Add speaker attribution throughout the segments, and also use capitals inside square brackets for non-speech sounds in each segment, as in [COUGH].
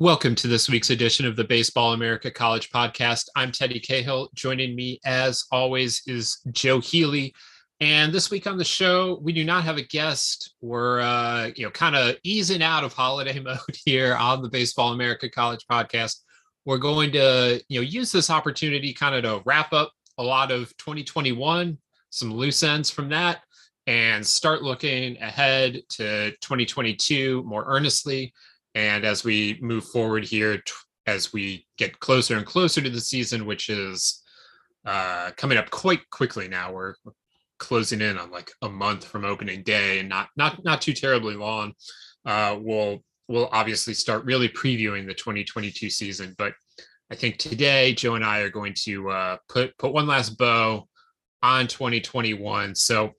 Speaker 1: Welcome to this week's edition of the Baseball America College Podcast. I'm Teddy Cahill. Joining me, as always, is Joe Healy. And this week on the show, we do not have a guest. We're, uh, you know, kind of easing out of holiday [LAUGHS] mode here on the Baseball America College Podcast. We're going to, you know, use this opportunity kind of to wrap up a lot of 2021, some loose ends from that, and start looking ahead to 2022 more earnestly. And as we move forward here, as we get closer and closer to the season, which is uh, coming up quite quickly now, we're closing in on like a month from opening day, and not not not too terribly long. Uh, we'll we'll obviously start really previewing the 2022 season, but I think today Joe and I are going to uh, put put one last bow on 2021. So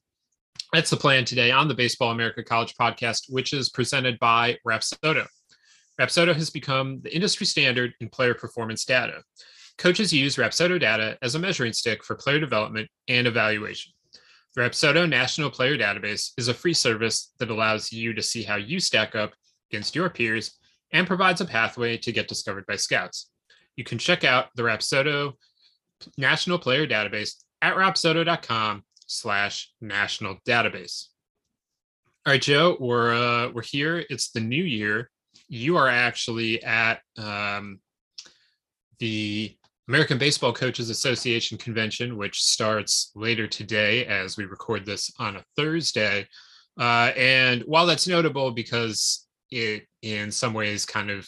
Speaker 1: that's the plan today on the Baseball America College podcast, which is presented by Rapsodo. Rapsodo has become the industry standard in player performance data. Coaches use Rapsodo data as a measuring stick for player development and evaluation. The Rapsodo National Player Database is a free service that allows you to see how you stack up against your peers and provides a pathway to get discovered by scouts. You can check out the Rapsodo National Player Database at rapsodo.com slash national database. All right, Joe, we're uh, we're here. It's the new year you are actually at um, the American Baseball Coaches Association convention, which starts later today as we record this on a Thursday. Uh, and while that's notable because it, in some ways, kind of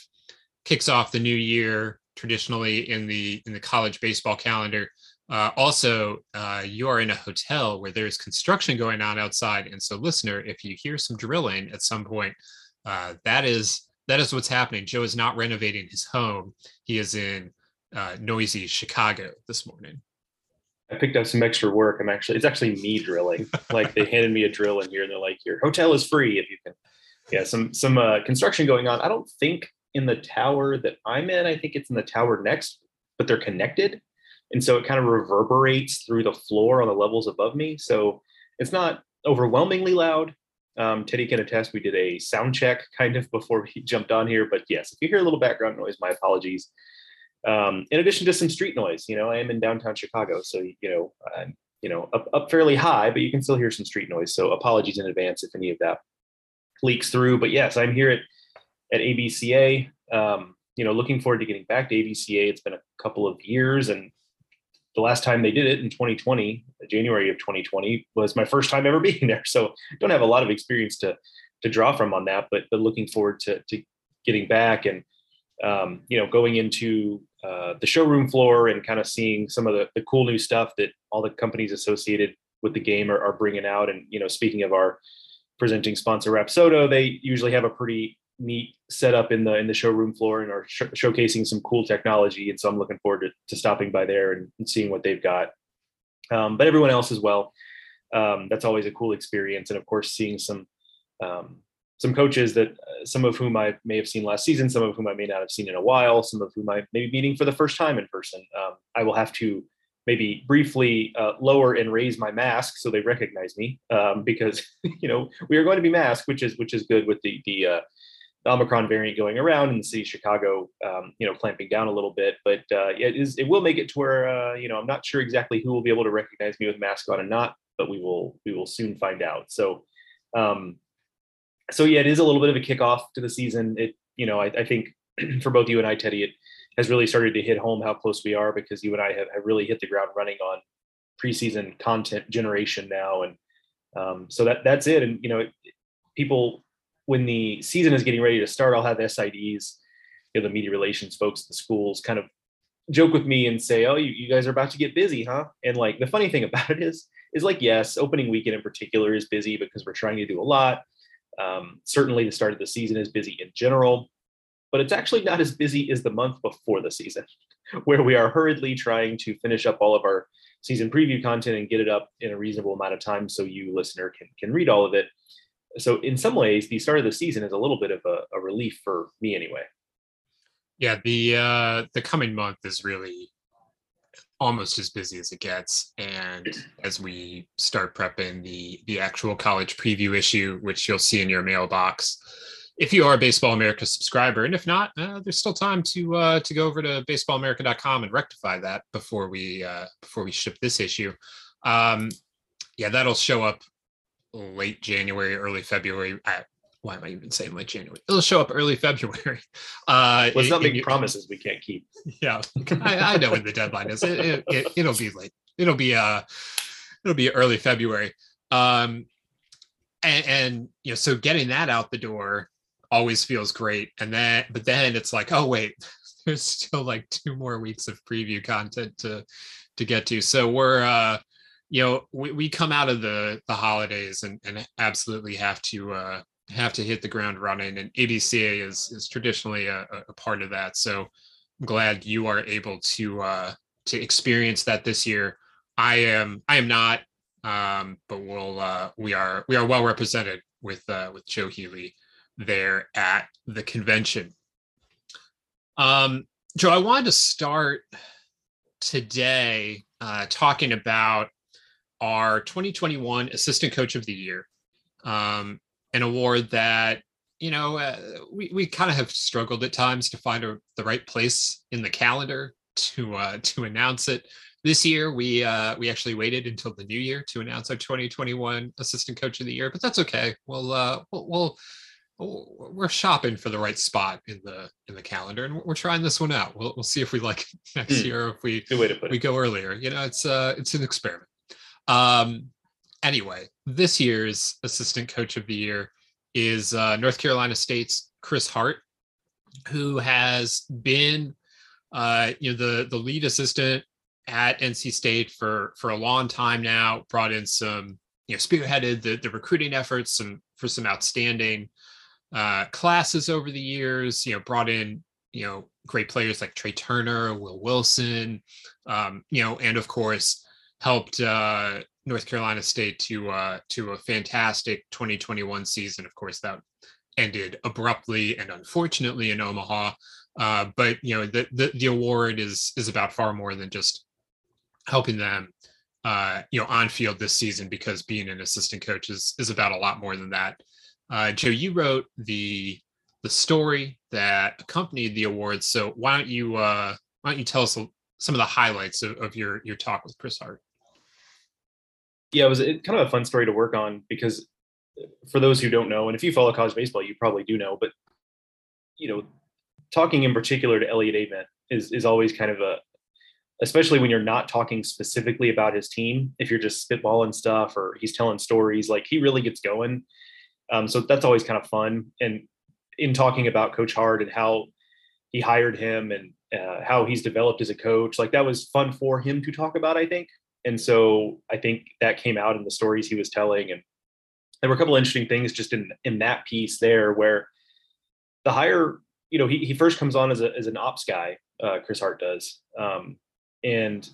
Speaker 1: kicks off the new year traditionally in the in the college baseball calendar. Uh, also, uh, you are in a hotel where there's construction going on outside, and so, listener, if you hear some drilling at some point, uh, that is that is what's happening. Joe is not renovating his home. He is in uh, noisy Chicago this morning.
Speaker 2: I picked up some extra work. I'm actually, it's actually me drilling. like they [LAUGHS] handed me a drill in here and they're like, your hotel is free if you can. Yeah, some, some uh, construction going on. I don't think in the tower that I'm in, I think it's in the tower next, but they're connected. And so it kind of reverberates through the floor on the levels above me. So it's not overwhelmingly loud, um, Teddy can attest we did a sound check kind of before we jumped on here. But yes, if you hear a little background noise, my apologies. Um, in addition to some street noise, you know, I am in downtown Chicago, so you know, I'm you know up, up fairly high, but you can still hear some street noise. So apologies in advance if any of that leaks through. But yes, I'm here at at ABCA. Um, you know, looking forward to getting back to ABCA. It's been a couple of years, and the last time they did it in 2020, January of 2020, was my first time ever [LAUGHS] being there. So don't have a lot of experience to to draw from on that, but but looking forward to to getting back and um, you know going into uh, the showroom floor and kind of seeing some of the, the cool new stuff that all the companies associated with the game are, are bringing out. And you know, speaking of our presenting sponsor Rapsodo, they usually have a pretty neat setup in the in the showroom floor and are sh- showcasing some cool technology. And so I'm looking forward to, to stopping by there and, and seeing what they've got. Um, but everyone else as well. Um, that's always a cool experience, and of course, seeing some um, some coaches that uh, some of whom I may have seen last season, some of whom I may not have seen in a while, some of whom I may be meeting for the first time in person. Um, I will have to maybe briefly uh, lower and raise my mask so they recognize me um, because [LAUGHS] you know we are going to be masked, which is which is good with the the uh, the Omicron variant going around in the city of Chicago, um, you know, clamping down a little bit. But uh, it is it will make it to where uh, you know I'm not sure exactly who will be able to recognize me with mask on and not, but we will we will soon find out. So, um, so yeah, it is a little bit of a kickoff to the season. It you know I, I think [CLEARS THROAT] for both you and I, Teddy, it has really started to hit home how close we are because you and I have, have really hit the ground running on preseason content generation now, and um, so that that's it. And you know, people when the season is getting ready to start, I'll have SIDs, you know, the media relations folks, the schools kind of joke with me and say, "Oh, you, you guys are about to get busy, huh?" And like the funny thing [LAUGHS] about it is, is like yes, opening weekend in particular is busy because we're trying to do a lot. Um, certainly, the start of the season is busy in general. but it's actually not as busy as the month before the season, [LAUGHS] where we are hurriedly trying to finish up all of our season preview content and get it up in a reasonable amount of time so you listener can can read all of it. So in some ways, the start of the season is a little bit of a, a relief for me anyway.
Speaker 1: Yeah, the uh the coming month is really almost as busy as it gets and [CLEARS THROAT] as we start prepping the the actual college preview issue which you'll see in your mailbox if you are a baseball america subscriber and if not uh, there's still time to uh, to go over to baseballamerica.com and rectify that before we uh, before we ship this issue um, yeah that'll show up late january early february why am I even saying late January? It'll show up early February. [LAUGHS]
Speaker 2: Uh, Let's not make promises we can't keep.
Speaker 1: Yeah, I, I, know when the deadline is. It, it, it, will be late. It'll be uh, it'll be early February. Um, and, and you know, so getting that out the door always feels great. And then, but then it's like, oh wait, [LAUGHS] there's still like two more weeks of preview content to to get to. So we're uh you know we, we come out of the the holidays and, and absolutely have to uh have to hit the ground running, and ABCA is is traditionally a, a part of that. So I'm glad you are able to uh, to experience that this year. I am I am not, um, but we'll uh, we are we are well represented with uh, with Joe Healy there at the convention. Um, Joe, I wanted to start today uh, talking about our 2021 Assistant Coach of the Year. Um, an award that you know uh, we, we kind of have struggled at times to find a, the right place in the calendar to uh, [LAUGHS] to announce it. This year we uh, we actually waited until the new year to announce our 2021 assistant coach of the year but that's okay. We'll uh we'll, we'll we're shopping for the right spot in the in the calendar and we're trying this one out. We'll, we'll see if we like it [LAUGHS] next mm. year if we we go earlier. You know it's uh it's an experiment um anyway, this year's assistant coach of the year is uh, North Carolina State's Chris Hart, who has been, uh, you know, the the lead assistant at NC State for for a long time now. Brought in some, you know, spearheaded the the recruiting efforts some for some outstanding uh, classes over the years. You know, brought in you know great players like Trea Turner, Will Wilson, um, you know, and of course helped uh, North Carolina State to uh, to a fantastic 2021 season. Of course, that ended abruptly and unfortunately in Omaha. Uh, but you know, the, the, the award is is about far more than just helping them, uh, you know, on field this season. Because being an assistant coach is is about a lot more than that. Uh, Joe, you wrote the the story that accompanied the awards. So why don't you uh, why don't you tell us some of the highlights of, of your your talk with Chris Hart?
Speaker 2: Yeah, it was kind of a fun story to work on because for those who don't know, and if you follow college baseball, you probably do know, but you know, talking in particular to Elliott Avent is is always kind of a especially when you're not talking specifically about his team, if you're just spitballing stuff or he's telling stories, like he really gets going. Um, so that's always kind of fun. And in talking about Coach Hart and how he hired him and uh, how he's developed as a coach, like that was fun for him to talk about, I think and so I think that came out in the stories he was telling, and there were a couple interesting things just in in that piece there where the higher, you know, he he first comes on as a as an ops guy, uh, Chris Hart does, um, and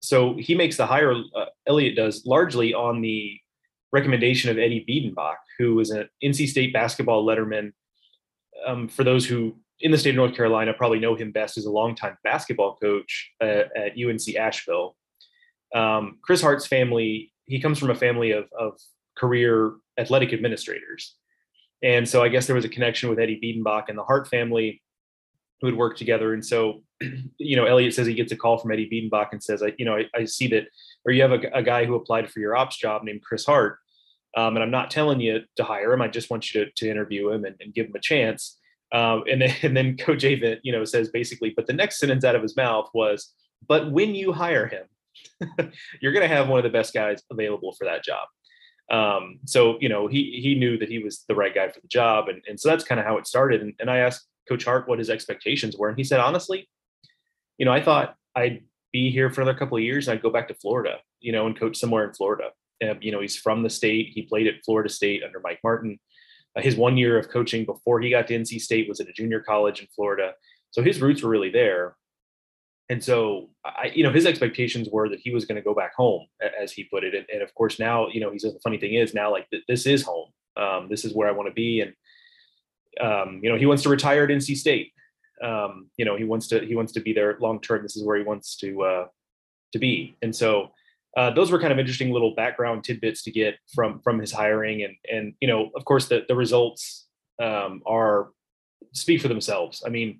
Speaker 2: so he makes the hire. Uh, Elliott does largely on the recommendation of Eddie Biedenbach, who is an NC State basketball letterman. Um, for those who in the state of North Carolina probably know him best as a longtime basketball coach uh, at UNC Asheville um, Chris Hart's family, he comes from a family of, of career athletic administrators. And so I guess there was a connection with Eddie Biedenbach and the Hart family who had worked together. And so, [CLEARS THROAT] you know, Elliott says he gets a call from Eddie Biedenbach and says, I, you know, I, I see that, or you have a, a, guy who applied for your ops job named Chris Hart. Um, and I'm not telling you to hire him. I just want you to, to interview him and, and give him a chance. Um, and then, [LAUGHS] and then Coach Avent, you know, says basically, but the next sentence out of his mouth was, but when you hire him, [LAUGHS] you're going to have one of the best guys available for that job. Um, so you know he he knew that he was the right guy for the job, and and so that's kind of how it started. And, and I asked Coach Hart what his expectations were, and he said honestly, you know I thought I'd be here for another couple of years and I'd go back to Florida, you know, and coach somewhere in Florida. You know, he's from the state. He played at Florida State under Mike Martin. Uh, his one year of coaching before he got to NC State was at a junior college in Florida, so his roots were really there. And so, I, you know, his expectations were that he was going to go back home, as he put it. And, and, of course, now, you know, he says the funny thing is now like this is home. Um, this is where I want to be, and um, you know, he wants to retire at NC State. Um, you know, he wants to he wants to be there long term. This is where he wants to uh, to be. And so, uh, those were kind of interesting little background tidbits to get from from his hiring. And and you know, of course, the the results um, are speak for themselves. I mean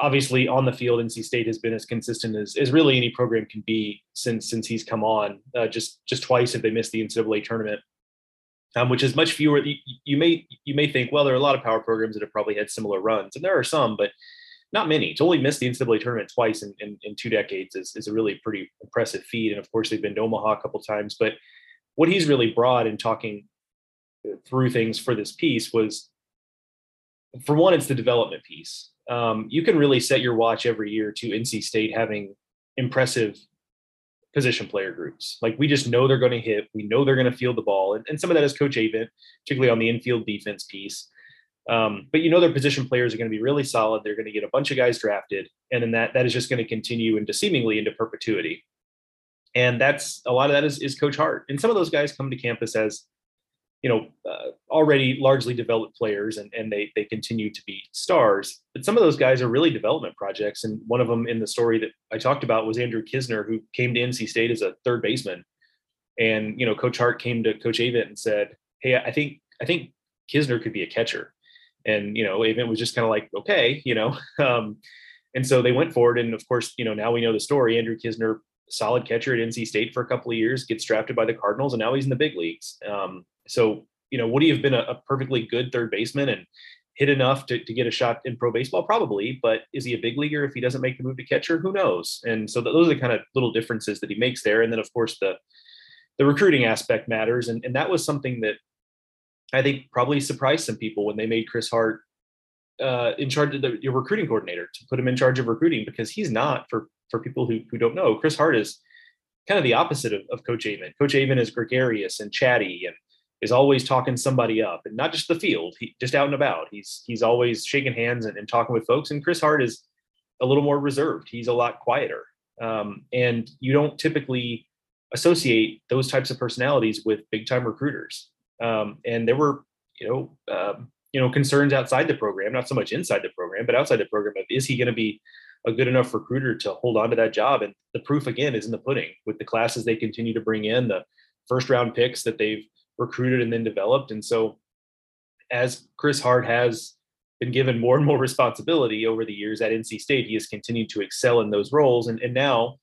Speaker 2: obviously on the field, NC State has been as consistent as, as really any program can be since since he's come on. Uh, just just twice have they missed the NCAA tournament, um, which is much fewer. You, you, may you may think, well, there are a lot of power programs that have probably had similar runs, and there are some, but not many. To only miss the NCAA tournament twice in, in, in two decades is, is a really pretty impressive feat. And of course, they've been to Omaha a couple times. But what he's really brought in talking through things for this piece was, for one, it's the development piece um, you can really set your watch every year to NC State having impressive position player groups. Like we just know they're going to hit, we know they're going to field the ball, and, and some of that is Coach Avent, particularly on the infield defense piece. Um, but you know their position players are going to be really solid. They're going to get a bunch of guys drafted, and then that that is just going to continue into seemingly into perpetuity. And that's a lot of that is, is Coach Hart. And some of those guys come to campus as you know, uh, already largely developed players and, and they, they continue to be stars. But some of those guys are really development projects. And one of them in the story that I talked about was Andrew Knizner who came to NC State as a third baseman. And, you know, Coach Hart came to Coach Avent and said, Hey, I think, I think Knizner could be a catcher. And, you know, Avent was just kind of like, okay, you know, [LAUGHS] um, and so they went forward. And of course, you know, now we know the story. Andrew Knizner solid catcher at NC State for a couple of years, gets drafted by the Cardinals, and now he's in the big leagues. Um, so, you know, would he have been a, a perfectly good third baseman and hit enough to, to get a shot in pro baseball? Probably, but is he a big leaguer if he doesn't make the move to catcher? Who knows? And so those are the kind of little differences that he makes there. And then, of course, the the recruiting aspect matters, and and that was something that I think probably surprised some people when they made Chris Hart uh, in charge of the your recruiting coordinator to put him in charge of recruiting because he's not for for people who who don't know Chris Hart is kind of the opposite of, of Coach Avent. Coach Avent is gregarious and chatty and is always talking somebody up and not just the field, he just out and about. He's he's always shaking hands and, and talking with folks. And Chris Hart is a little more reserved. He's a lot quieter. Um, and you don't typically associate those types of personalities with big time recruiters. Um, and there were, you know, um, you know, concerns outside the program, not so much inside the program, but outside the program of is he going to be a good enough recruiter to hold on to that job? And the proof again is in the pudding with the classes they continue to bring in, the first round picks that they've recruited and then developed. And so, as Chris Hart has been given more and more responsibility over the years at NC State, he has continued to excel in those roles. And, and now,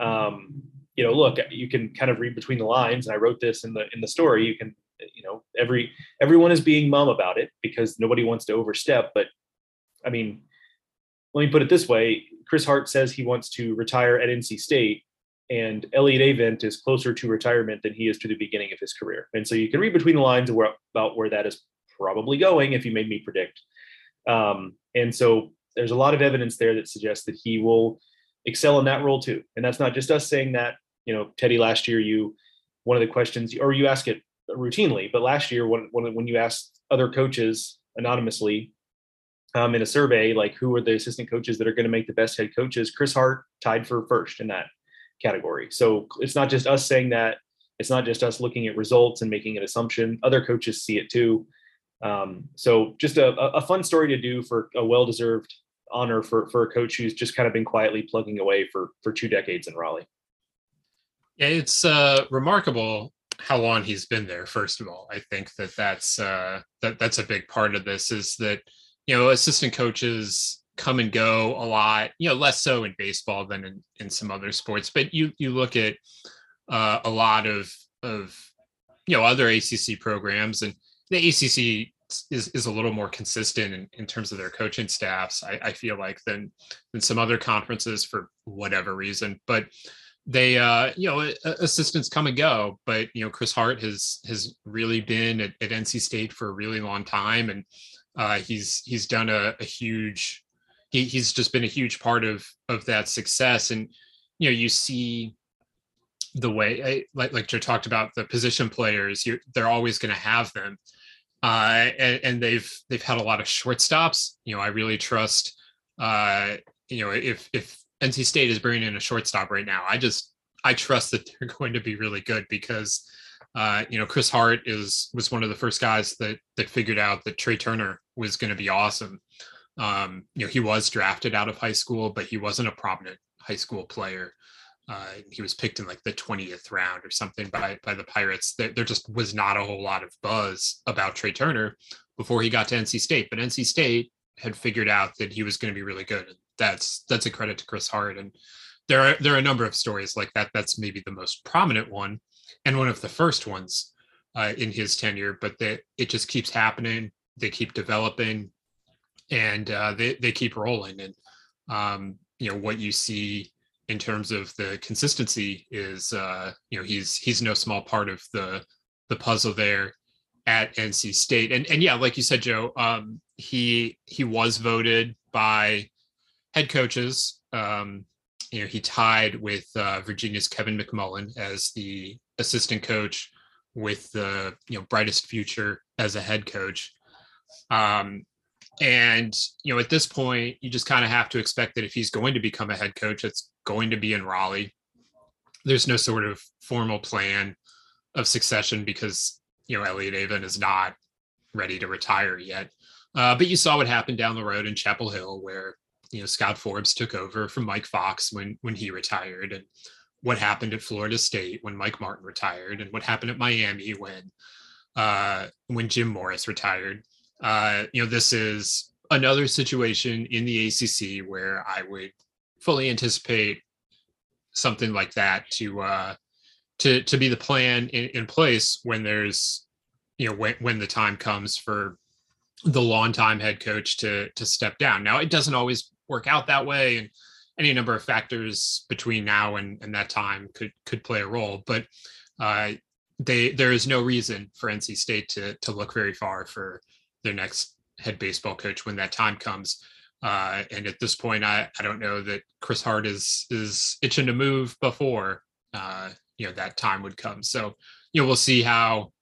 Speaker 2: um, you know, look, you can kind of read between the lines. And I wrote this in the in the story. You can, you know, every everyone is being mum about it because nobody wants to overstep. But I mean, let me put it this way: Chris Hart says he wants to retire at NC State and Elliott Avent is closer to retirement than he is to the beginning of his career. And so you can read between the lines about where that is probably going if you made me predict. Um, and so there's a lot of evidence there that suggests that he will excel in that role too. And that's not just us saying that. You know, Teddy, last year you one of the questions, or you ask it routinely, but last year when when, when you asked other coaches anonymously um, in a survey, like who are the assistant coaches that are going to make the best head coaches, Chris Hart tied for first in that category. So it's not just us saying that. It's not just us looking at results and making an assumption. Other coaches see it too. Um, so just a, a fun story to do for a well-deserved honor for for a coach who's just kind of been quietly plugging away for for two decades in Raleigh.
Speaker 1: Yeah, it's uh, remarkable how long he's been there. First of all, I think that that's uh, that that's a big part of this. Is that you know assistant coaches come and go a lot, you know, less so in baseball than in, in some other sports. But you you look at uh, a lot of of you know other ACC programs, and the ACC is is a little more consistent in, in terms of their coaching staffs. I, I feel like than than some other conferences for whatever reason, but they uh you know assistants come and go but you know chris hart has has really been at, at nc state for a really long time and uh he's he's done a, a huge he, he's just been a huge part of of that success and you know you see the way like like you talked about the position players you they're always going to have them uh, and, and, they've they've had a lot of shortstops. You know, I really trust. Uh, you know, if if NC State is bringing in a shortstop right now, I just I trust that they're [LAUGHS] going to be really good because uh, you know Chris Hart is was one of the first guys that that figured out that Trea Turner was going to be awesome. Um, you know, he was drafted out of high school, but he wasn't a prominent high school player. Uh, he was picked in like the 20th round or something by by the Pirates. There, there just was not a whole lot of buzz about Trea Turner before he got to NC State, but NC State had figured out that he was going to be really good. And that's that's a credit to Chris Hart. And there are there are a number of stories like that. That's maybe the most prominent one, and one of the first ones uh, in his tenure. But that it just keeps happening. They keep developing, and uh, they they keep rolling. And um, you know what you see in terms of the consistency is uh, you know he's he's no small part of the the puzzle there at NC State. And and yeah, like you said, Joe, um, he he was voted by head coaches. Um, you know, he tied with uh, Virginia's Kevin McMullan as the assistant coach with the you know brightest future as a head coach. Um, and you know, at this point, you just kind of have to expect that if he's going to become a head coach, it's going to be in Raleigh. There's no sort of formal plan of succession because you know Elliott Avent is not ready to retire yet. Uh, but you saw what happened down the road in Chapel Hill, where you know Scott Forbes took over from Mike Fox when when he retired, and what happened at Florida State when Mike Martin retired, and what happened at Miami when uh, when Jim Morris retired uh, you know, this is another situation in the ACC where I would fully anticipate something like that to uh, to to be the plan in, in place when there's you know when when the time comes for the longtime head coach to to step down. Now it doesn't always work out that way, and any number of factors between now and, and that time could could play a role. But uh, they there is no reason for NC State to to look very far for their next head baseball coach when that time comes. Uh, and at this point, I, I don't know that Chris Hart is is itching to move before uh, you know that time would come. So you know we'll see how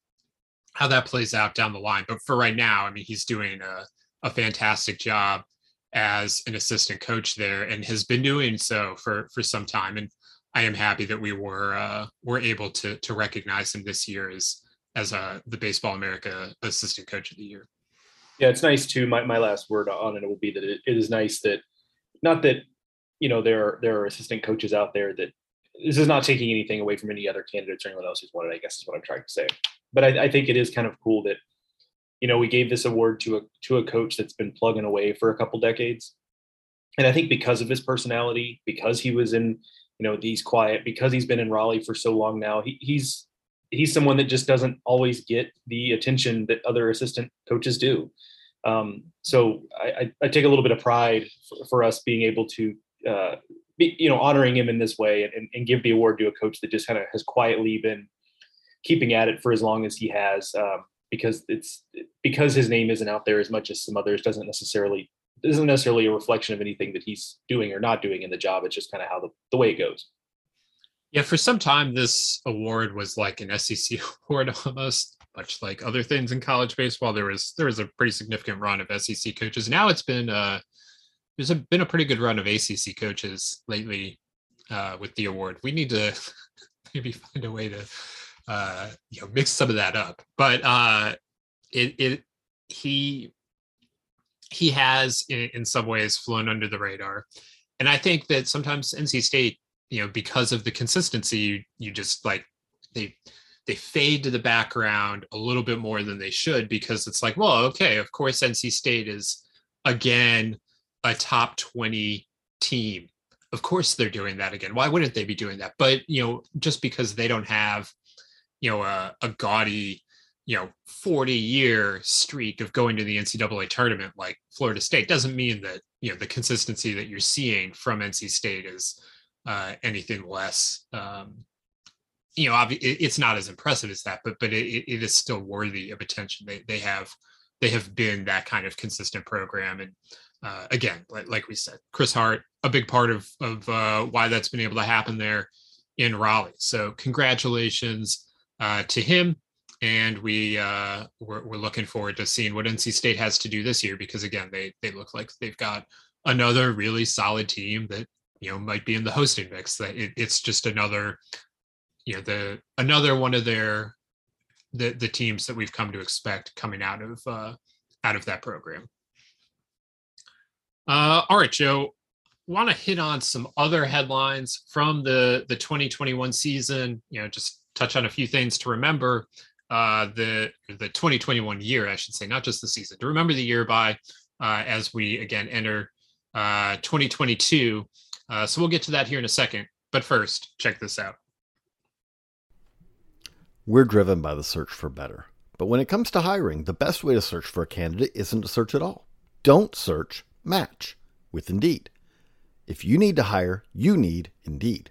Speaker 1: how that plays out down the line. But for right now, I mean, he's doing a, a fantastic job as an assistant coach there, and has been doing so for for some time. And I am happy that we were uh, were able to to recognize him this year as as uh, the Baseball America Assistant Coach of the Year.
Speaker 2: Yeah, it's nice too. My, my last word on it will be that it, it is nice that not that you know there are there are assistant coaches out there that this is not taking anything away from any other candidates or anyone else who's it. I guess is what I'm trying to say. But I, I think it is kind of cool that you know we gave this award to a to a coach that's been plugging away for a couple decades, and I think because of his personality, because he was in you know he's quiet, because he's been in Raleigh for so long now, he, he's he's someone that just doesn't always get the attention that other assistant coaches do. Um, so I, I, take a little bit of pride for, for us being able to, uh, be, you know, honoring him in this way and, and give the award to a coach that just kind of has quietly been keeping at it for as long as he has, um, because it's because his name isn't out there as much as some others doesn't necessarily isn't necessarily a reflection of anything that he's doing or not doing in the job. It's just kind of how the, the way it goes.
Speaker 1: Yeah, for some time, this award was like an SEC [LAUGHS] award almost, much like other things in college baseball. There was there was a pretty significant run of SEC coaches. Now it's been uh, there's a, been a pretty good run of ACC coaches lately uh, with the award. We need to [LAUGHS] maybe find a way to uh, you know mix some of that up. But uh, it it he he has in, in some ways flown under the radar, and I think that sometimes NC State you know because of the consistency you, you just like they they fade to the background a little bit more than they should because it's like well okay of course nc state is again a top 20 team. Of course they're doing that again. Why wouldn't they be doing that? But you know just because they don't have you know a, a gaudy you know 40 year streak of going to the ncaa tournament like florida state doesn't mean that you know the consistency that you're seeing from nc state is uh, anything less. Um, you know, it's not as impressive as that, but but it, it is still worthy of attention. They they have they have been that kind of consistent program, and uh, again, like, like we said, Chris Hart, a big part of of uh, why that's been able to happen there in Raleigh. So congratulations uh, to him. and we uh, we're, we're looking forward to seeing what NC State has to do this year because again they they look like they've got another really solid team that you know might be in the hosting mix. That it, it's just another you know the another one of their the the teams that we've come to expect coming out of uh, out of that program. Uh, all right, Joe. Want to hit on some other headlines from the the 2021 season? You know, just touch on a few things to remember uh, the the 2021 year, I should say, not just the season. To remember the year by uh, as we again enter uh, 2022. Uh, so we'll get to that here in a second. But first, check this out.
Speaker 3: We're driven by the search for better. But when it comes to hiring, the best way to search for a candidate isn't to search at all. Don't search, match with Indeed. If you need to hire, you need Indeed.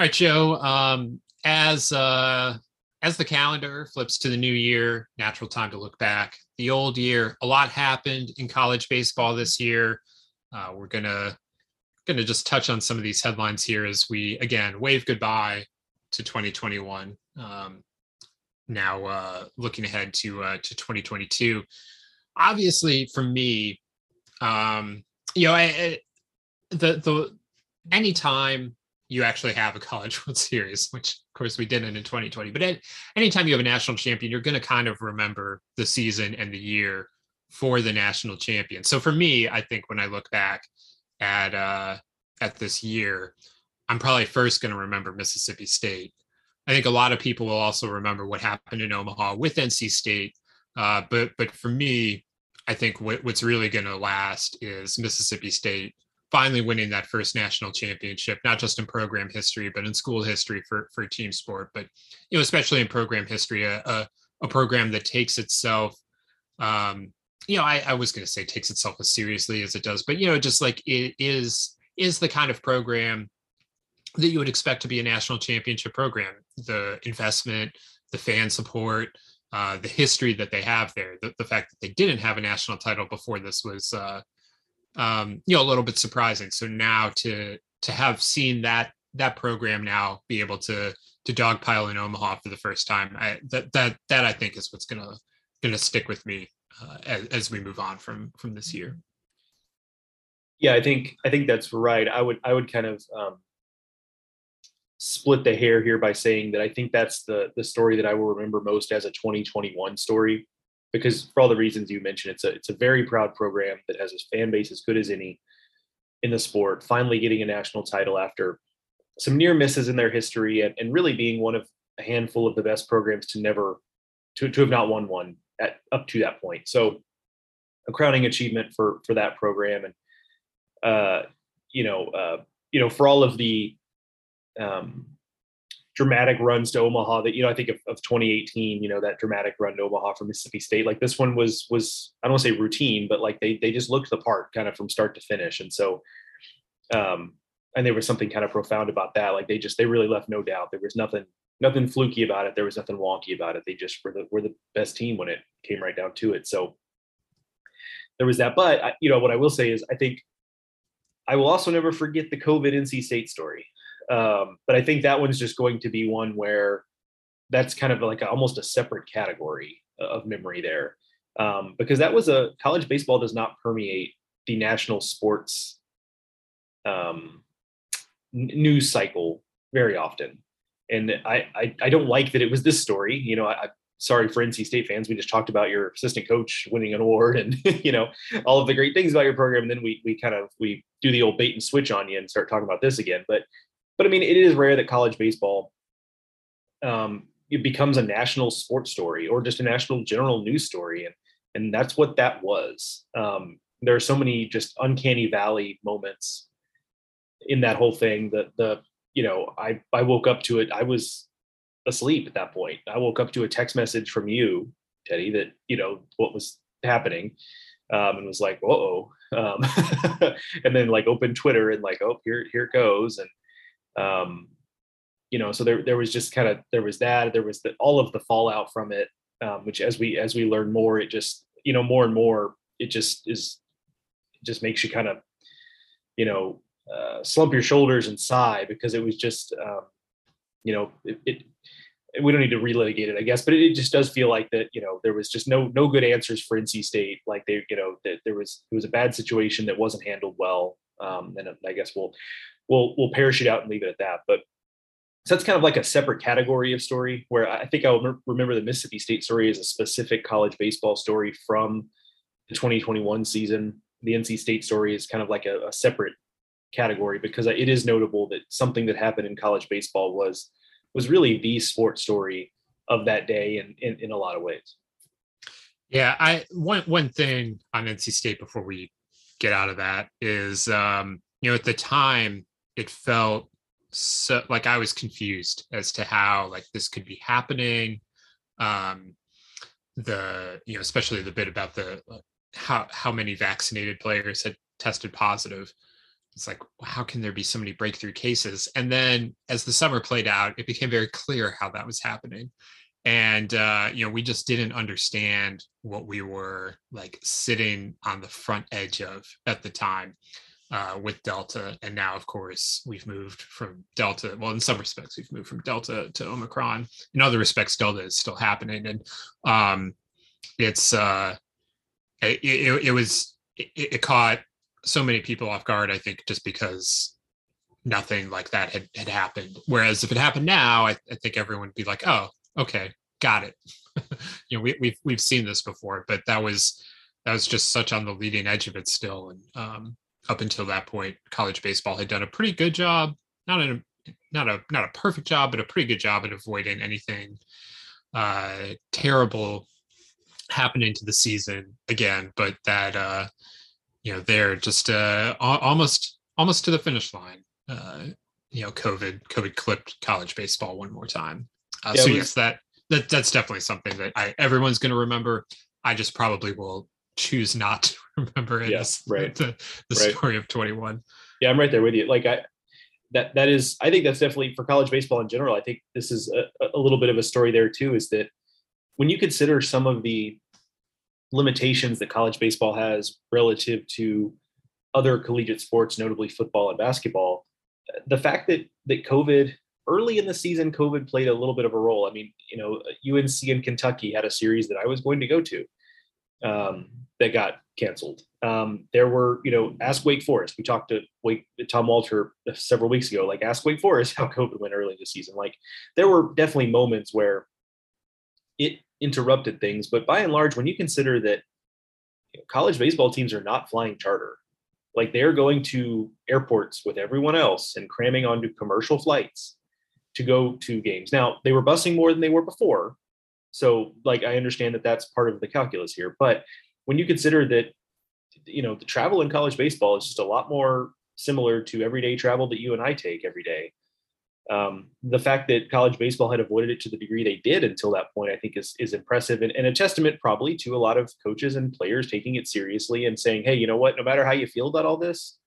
Speaker 1: All right, Joe. Um, as uh, as the calendar flips to the new year, natural time to look back. The old year, a lot happened in college baseball this year. Uh, we're gonna gonna just touch on some of these headlines here as we again wave goodbye to 2021. Um, now uh, looking ahead to uh, to 2022. Obviously, for me, um, you know, I, I, the the anytime you actually have a college [LAUGHS] world series which of course we didn't in 2020 but anytime you have a national champion you're going to kind of remember the season and the year for the national champion. So for me i think when i look back at uh at this year i'm probably first going to remember mississippi state. I think a lot of people will also remember what happened in omaha with nc state uh but but for me i think what, what's really going to last is mississippi state finally winning that first national championship, not just in program history, but in school history for, for team sport. But, you know, especially in program history, a, a, a program that takes itself, um, you know, I, I was going to say takes itself as seriously as it does, but, you know, just like it is, is the kind of program that you would expect to be a national championship program. The investment, the fan support, uh, the history that they have there, the, the fact that they didn't have a national title before this was, uh, um, you know, a little bit surprising. So now to to have seen that that program now be able to to dogpile in Omaha for the first time, I, that that that I think is what's gonna gonna stick with me uh, as, as we move on from from this year.
Speaker 2: Yeah, I think I think that's right. I would I would kind of um, split the hair here by saying that I think that's the the story that I will remember most as a 2021 story because for all the reasons you mentioned, it's a it's a very proud program that has a fan base as good as any in the sport. Finally, getting a national title after some near misses in their history, and, and really being one of a handful of the best programs to never to, to have not won one at up to that point. So, a crowning achievement for for that program, and uh, you know, uh, you know, for all of the um, dramatic runs to Omaha that, you know, I think of, of 2018, you know, that dramatic run to Omaha from Mississippi State, like this one was, was, I don't want to say routine, but like they, they just looked the part kind of from start to finish. And so, um, and there was something kind of profound about that. Like they just, they really left no doubt. There was nothing, nothing fluky about it. There was nothing wonky about it. They just were the, were the best team when it came right down to it. So there was that, but I, you know, what I will say is I think I will also never forget the COVID NC State story. Um, but I think that one's just going to be one where that's kind of like a, almost a separate category of memory there. Um, because that was a college baseball does not permeate the national sports um, news cycle very often. And I, I, I don't like that it was this story. You know, I, sorry for NC State fans. We just talked about your assistant coach winning an award and [LAUGHS] you know all of the great things about your program. And then we we kind of we do the old bait and switch on you and start talking about this again. But but I mean, it is rare that college baseball um, it becomes a national sports story or just a national general news story, and and that's what that was. Um, there are so many just uncanny valley moments in that whole thing. That the you know I I woke up to it. I was asleep at that point. I woke up to a text message from you, Teddy, that you know what was happening, um, and was like, "Oh," um, [LAUGHS] and then like opened Twitter and like, "Oh, here here it goes," and um, you know, so there there was just kind of there was that there was the, all of the fallout from it, um, which as we as we learn more, it just you know more and more it just is it just makes you kind of you know uh, slump your shoulders and sigh because it was just um, you know it, it we don't need to relitigate it, I guess, but it, just does feel like that, you know, there was just no no good answers for NC State. Like they, you know, that there was it was a bad situation that wasn't handled well. Um, and I guess we'll we'll we'll parachute out and leave it at that. But so that's kind of like a separate category of story where I think I'll remember the Mississippi State story as a specific college baseball story from the 2021 season. The NC State story is kind of like a, a separate category because it is notable that something that happened in college baseball was was really the sports story of that day in, in, in a lot of ways.
Speaker 1: Yeah, I one one thing on NC State before we get out of that is um, you know, at the time it felt so like I was confused as to how like this could be happening. Um the you know, especially the bit about the how how many vaccinated players had tested positive. It's like how can there be so many breakthrough cases? And then as the summer played out it became very clear how that was happening. And uh, you know we just didn't understand what we were like sitting on the front edge of at the time uh, with delta and now of course we've moved from delta well in some respects we've moved from delta to omicron in other respects delta is still happening and um, it's uh, it, it, it was it, it caught so many people off guard, I think, just because nothing like that had, had happened. Whereas if it happened now, I, I think everyone would be like, oh, okay, got it. [LAUGHS] you know, we, we've we've seen this before, but that was that was just such on the leading edge of it still. And um, up until that point, college baseball had done a pretty good job, not a not a not a perfect job, but a pretty good job at avoiding anything uh, terrible happening to the season again. But that uh, you know they're just uh, almost almost to the finish line. Uh, you know, COVID COVID clipped college baseball one more time. Uh, yeah, so yes, that that that's definitely something that I everyone's going to remember. I just probably will choose not to [LAUGHS] remember it
Speaker 2: yeah, right.
Speaker 1: the, the right. story of 21.
Speaker 2: Yeah, I'm right there with you. Like I that that is I think that's definitely for college baseball in general. I think this is a, a little bit of a story there too. Is that when you consider some of the limitations that college baseball has relative to other collegiate sports, notably football and basketball. The fact that that COVID early in the season, COVID played a little bit of a role. I mean, you know, UNC and Kentucky had a series that I was going to go to um, that got canceled. Um, there were, you know, ask Wake Forest. We talked to Wake Tom Walter several weeks ago. Like, ask Wake Forest how [LAUGHS] COVID went early the season. Like, there were definitely moments where it interrupted things. But by and large, when you consider that you know, college baseball teams are not flying charter, like they're going to airports with everyone else and cramming onto commercial flights to go to games. Now, they were busing more than they were before. So, like, I understand that that's part of the calculus here. But when you consider that, you know, the travel in college baseball is just a lot more similar to everyday travel that you and I take every day. Um, the fact that college baseball had avoided it to the degree they did until that point, I think is is impressive and, and a testament probably to a lot of coaches and players taking it seriously and saying, hey, you know what, no matter how you feel about all this,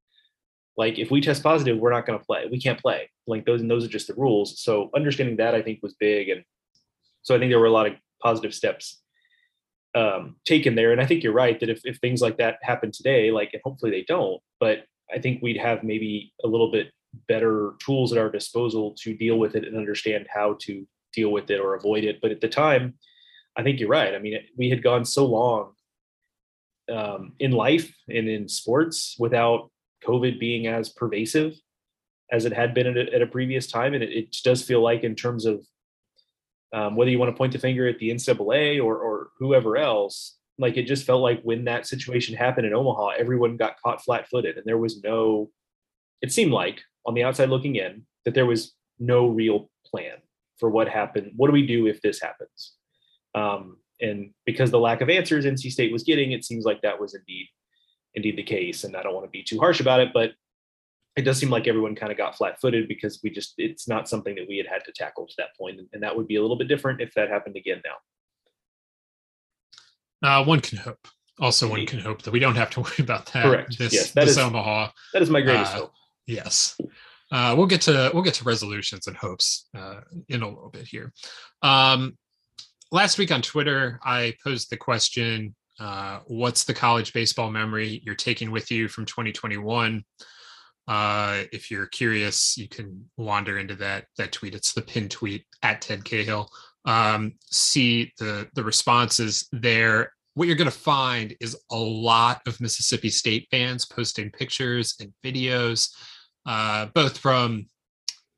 Speaker 2: like if we test positive, we're not going to play. We can't play. Like those and those are just the rules. So understanding that I think was big. And so I think there were a lot of positive steps um, taken there. And I think you're right that if, if things like that happen today, like, and hopefully they don't, but I think we'd have maybe a little bit better tools at our disposal to deal with it and understand how to deal with it or avoid it. But at the time, I think you're right. I mean, we had gone so long um, in life and in sports without COVID being as pervasive as it had been at a, at a previous time. And it, it, does feel like, in terms of um, whether you want to point the finger at the NCAA or, or whoever else, like it just felt like when that situation happened in Omaha, everyone got caught flat footed and there was no, it seemed like on the outside looking in, that there was no real plan for what happened. What do we do if this happens? Um, and because the lack of answers NC State was getting, it seems like that was indeed indeed the case. And I don't want to be too harsh about it, but it does seem like everyone kind of got flat footed because we just, it's not something that we had had to tackle to that point. And that would be a little bit different if that happened again
Speaker 1: now. Uh, one can hope. Also, one can hope that we don't have to [LAUGHS] worry about that.
Speaker 2: Correct.
Speaker 1: This,
Speaker 2: yes, that
Speaker 1: this
Speaker 2: is,
Speaker 1: Omaha.
Speaker 2: That is my greatest
Speaker 1: uh,
Speaker 2: hope.
Speaker 1: Yes. Uh, we'll get to we'll get to resolutions and hopes uh, in a little bit here. Um, last week on Twitter, I posed the question uh, what's the college baseball memory you're taking with you from 2021? Uh, if you're curious, you can wander into that that tweet. It's the pin tweet at Ted Cahill. Um, see the the responses there. What you're going to find is a lot of Mississippi State fans posting pictures and videos, uh, both from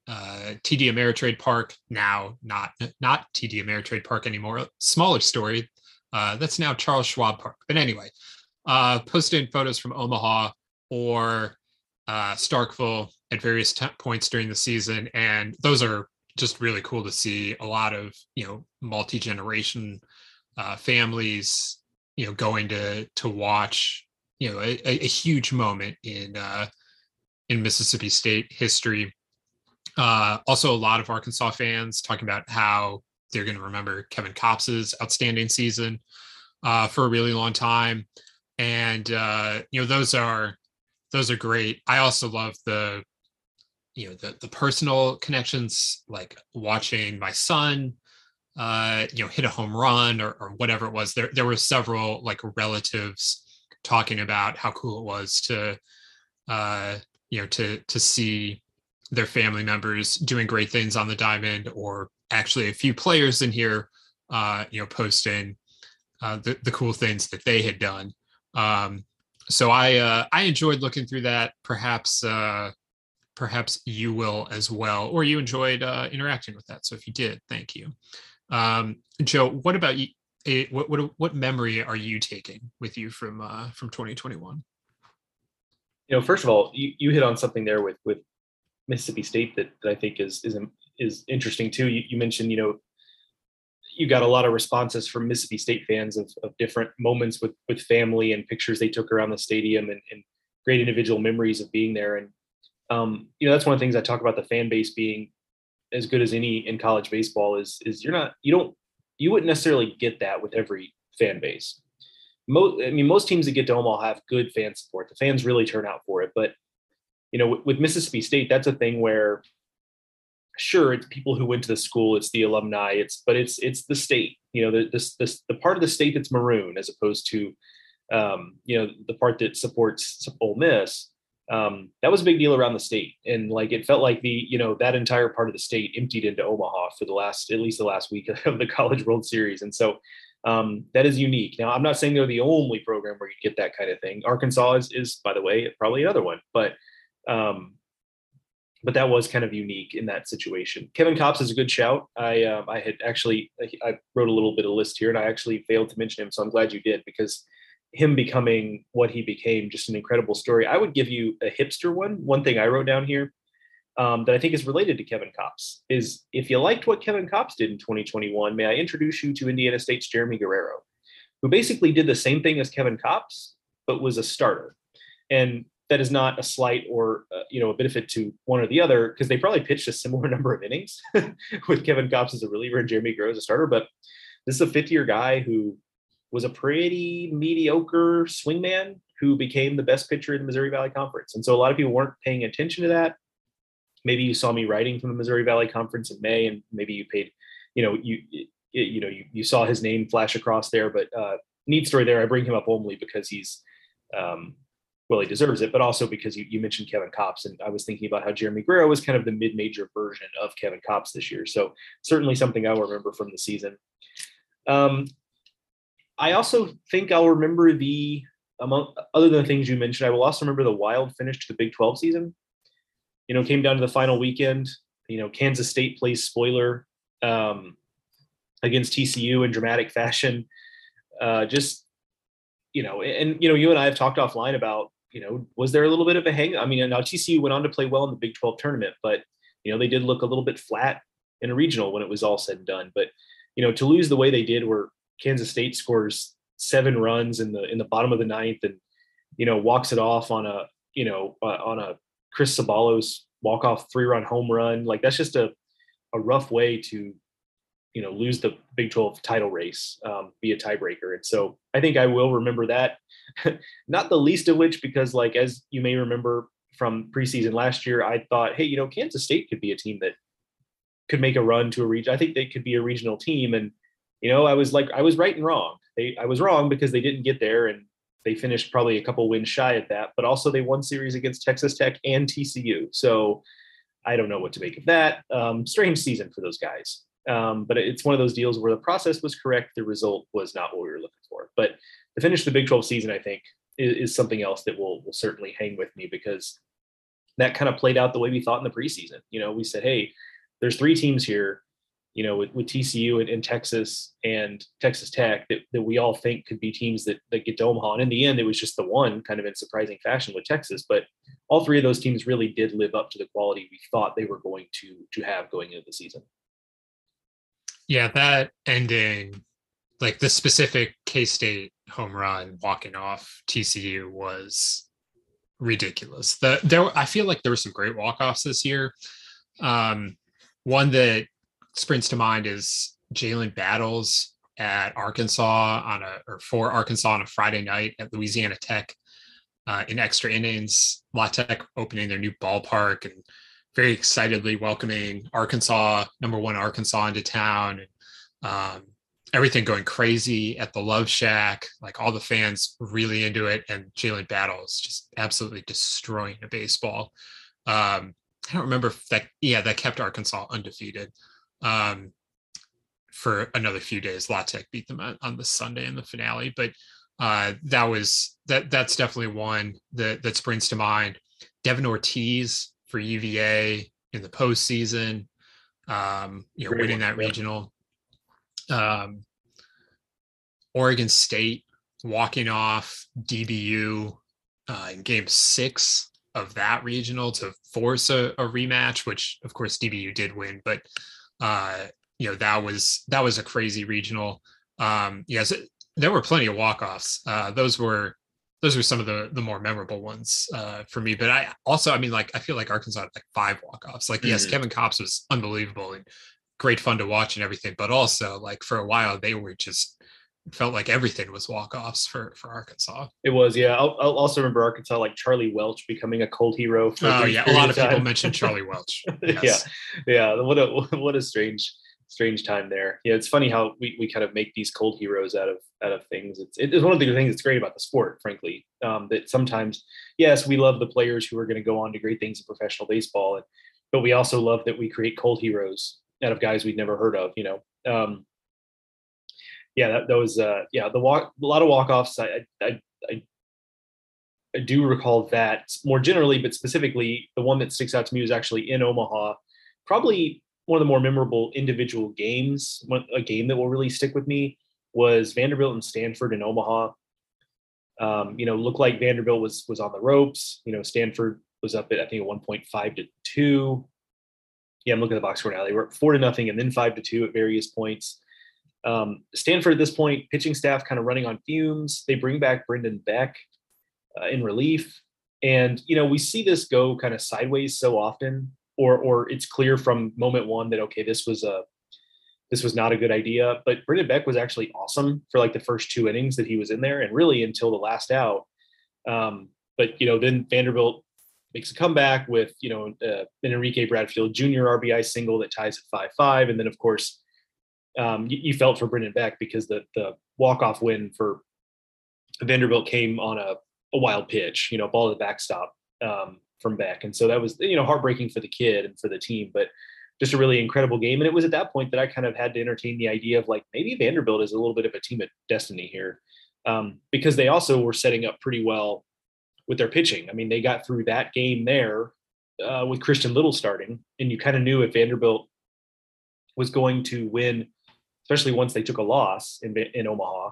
Speaker 1: uh, TD Ameritrade Park, now not not TD Ameritrade Park anymore. Smaller story uh, that's now Charles Schwab Park. But anyway, uh, posted photos from Omaha or uh, Starkville at various t- points during the season, and those are just really cool to see. A lot of you know multi generation uh, families, you know, going to to watch you know a, a huge moment in uh, in Mississippi State history. Uh, also, a lot of Arkansas fans talking about how they're going to remember Kevin Kopps' outstanding season uh, for a really long time, and uh, you know those are those are great. I also love the you know the the personal connections, like watching my son, uh, you know, hit a home run or, or whatever it was. There there were several like relatives talking about how cool it was to uh, you know to to see their family members doing great things on the diamond or actually a few players in here, uh, you know, posting uh, the the cool things that they had done. Um, so I uh, I enjoyed looking through that. Perhaps uh, perhaps you will as well, or you enjoyed uh, interacting with that. So if you did, thank you, um, Joe. What about you? What what what memory are you taking with you from uh, from 2021?
Speaker 2: You know, first of all, you, you hit on something there with with Mississippi State that, that I think is is is interesting too. You, you mentioned, you know, you got a lot of responses from Mississippi State fans of, of different moments with with family and pictures they took around the stadium and, and great individual memories of being there. And um, you know, that's one of the things I talk about the fan base being as good as any in college baseball is is you're not you don't you wouldn't necessarily get that with every fan base. Most I mean most teams that get to Omaha have good fan support. The fans really turn out for it, but you know, with, with Mississippi State, that's a thing where sure it's people who went to the school it's the alumni it's but it's it's the state you know the this this the part of the state that's maroon as opposed to um you know the part that supports Ole Miss um that was a big deal around the state. And like it felt like the you know that entire part of the state emptied into Omaha for the last at least the last week [LAUGHS] of the College World Series. And so um that is unique. Now I'm not saying they're the only program where you get that kind of thing. Arkansas is is by the way probably another one but um but that was kind of unique in that situation. Kevin Kopps is a good shout. I um, I had actually I wrote a little bit of list here, and I actually failed to mention him, so I'm glad you did because him becoming what he became just an incredible story. I would give you a hipster one. One thing I wrote down here um, that I think is related to Kevin Kopps is if you liked what Kevin Kopps did in 2021, may I introduce you to Indiana State's Jeremy Guerrero, who basically did the same thing as Kevin Kopps but was a starter. And that is not a slight or uh, you know a benefit to one or the other because they probably pitched a similar [LAUGHS] number of innings [LAUGHS] with Kevin Kopps as a reliever and Jeremy Guerrero as a starter. But this is a fifth year guy who was a pretty mediocre swingman who became the best pitcher in the Missouri Valley Conference. And so a lot of people weren't paying attention to that. Maybe you saw me writing from the Missouri Valley Conference in May, and maybe you paid, you know, you you know you, you saw his name flash across there. But uh, neat story there. I bring him up only because he's um, well, he deserves it, but also because you, you mentioned Kevin Kopps, and I was thinking about how Jeremy Guerrero was kind of the mid-major version of Kevin Kopps this year. So certainly something I will remember from the season. Um, I also think I'll remember the among other than the things you mentioned, I will also remember the wild finish to the Big 12 season. You know, came down to the final weekend. You know, Kansas State plays spoiler um, against TCU in dramatic fashion. Uh, just you know, and you know, you and I have talked offline about you know, was there a little bit of a hang? I mean, now TCU went on to play well in the Big 12 tournament, but you know, they did look a little bit flat in a regional when it was all said and done. But you know, to lose the way they did, where Kansas State scores seven runs in the in the bottom of the ninth, and you know, walks it off on a you know uh, on a Chris Ceballos walk off three run home run, like that's just a a rough way to you know lose the Big 12 title race, um, be a tiebreaker. And so I think I will remember that. [LAUGHS] Not the least of which because like as you may remember from preseason last year, I thought, hey, you know, Kansas State could be a team that could make a run to a region. I think they could be a regional team. And you know, I was like, I was right and wrong. They, I was wrong because they didn't get there and they finished probably a couple wins shy at that. But also they won series against Texas Tech and TCU. So I don't know what to make of that. Um, strange season for those guys. Um, but it's one of those deals where the process was correct, the result was not what we were looking for. But to finish the Big 12 season, I think is, is something else that will will certainly hang with me because that kind of played out the way we thought in the preseason. You know, we said, hey, there's three teams here, you know, with, with TCU and, and, Texas and Texas Tech that, that we all think could be teams that, that get to Omaha. And in the end, it was just the one kind of in surprising fashion with Texas. But all three of those teams really did live up to the quality we thought they were going to to have going into the season.
Speaker 1: Yeah, that ending, like the specific K State home run walking off TCU was ridiculous. The there, I feel like there were some great walk offs this year. Um, one that springs to mind is Jalen Battles at Arkansas on a or for Arkansas on a Friday night at Louisiana Tech uh, in extra innings. La Tech opening their new ballpark and very excitedly welcoming Arkansas, number one Arkansas into town. Um, everything going crazy at the Love Shack, like all the fans really into it. And Jalen Battles just absolutely destroying a baseball. Um, I don't remember if that, yeah, that kept Arkansas undefeated um, for another few days. La Tech beat them on, on the Sunday in the finale, but uh, that was that. That's definitely one that that springs to mind. Devin Ortiz for UVA in the postseason. Um, you know, Great winning that regional. Um, Oregon State walking off DBU uh, in Game Six of that regional to force a, a, rematch, which of course DBU did win, but uh, you know that was that was a crazy regional. Um, yes, there were plenty of walk offs. Uh, those were those were some of the the more memorable ones uh, for me. But I also, I mean, like I feel like Arkansas had like five walk offs. Like, mm-hmm. yes, Kevin Kopps was unbelievable and great fun to watch and everything, but also like for a while they were just felt like everything was walk offs for for Arkansas.
Speaker 2: It was, yeah. I'll, I'll, also remember Arkansas like Charlie Welch becoming a cult hero.
Speaker 1: oh yeah, a lot of people mentioned Charlie [LAUGHS] Welch.
Speaker 2: Yes. yeah, yeah. What a [LAUGHS] what a strange strange time there. Yeah, it's funny how we, we kind of make these cold heroes out of out of things. It's it is one of the things that's great about the sport, frankly. Um, that sometimes, yes, we love the players who are going to go on to great things in professional baseball, and, but we also love that we create cold heroes out of guys we'd never heard of. You know, um, yeah, that, that was uh, yeah the walk a lot of walk offs. I, I I I do recall that more generally, but specifically the one that sticks out to me was actually in Omaha. Probably one of the more memorable individual games, a game that will really stick with me was Vanderbilt and Stanford in Omaha. Um, you know, looked like Vanderbilt was was on the ropes. You know, Stanford was up at I think at 1.5 to two. Yeah, I'm looking at the box score now. They were four to nothing and then five to two at various points. Um, Stanford at this point, pitching staff kind of running on fumes. They bring back Brendan Beck uh, in relief. And you know, we see this go kind of sideways so often, or or it's clear from moment one that okay, this was a this was not a good idea. But Brendan Beck was actually awesome for like the first two innings that he was in there, and really until the last out. Um, but you know, then Vanderbilt makes a comeback with you know uh, an Enrique Bradfield Jr. RBI single that ties at five five, and then of course um, you, you, felt for Brendan Beck because the the walk off win for Vanderbilt came on a, a wild pitch, you know, ball to the backstop um, from Beck, and so that was you know heartbreaking for the kid and for the team, but just a really incredible game. And it was at that point that I kind of had to entertain the idea of like maybe Vanderbilt is a little bit of a team of destiny here. Um, because they also were setting up pretty well with their pitching. I mean, they got through that game there uh, with Christian Little starting, and you kind of knew if Vanderbilt was going to win, especially once they took a loss in in Omaha.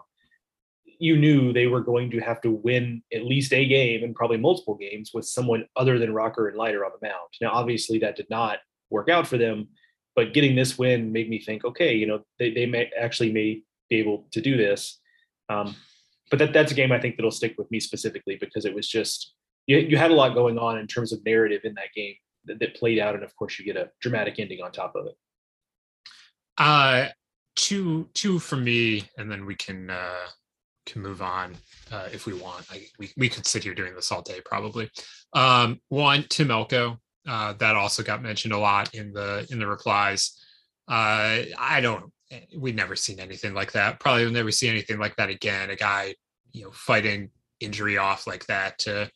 Speaker 2: You knew they were going to have to win at least a game and probably multiple games with someone other than Rocker and Leiter on the mound. Now, obviously, that did not work out for them, but getting this win made me think, okay, you know, they, they may actually may be able to do this. Um, but that, that's a game I think that'll stick with me specifically because it was just you, you had a lot going on in terms of narrative in that game that, that played out, and of course you get a dramatic ending on top of it.
Speaker 1: Uh, two two for me, and then we can uh, can move on uh, if we want. I, we we could sit here doing this all day probably. Um, one Tim Elko, uh, that also got mentioned a lot in the in the replies. Uh, I don't we'd never seen anything like that. Probably will never see anything like that again. A guy, you know, fighting injury off like that to,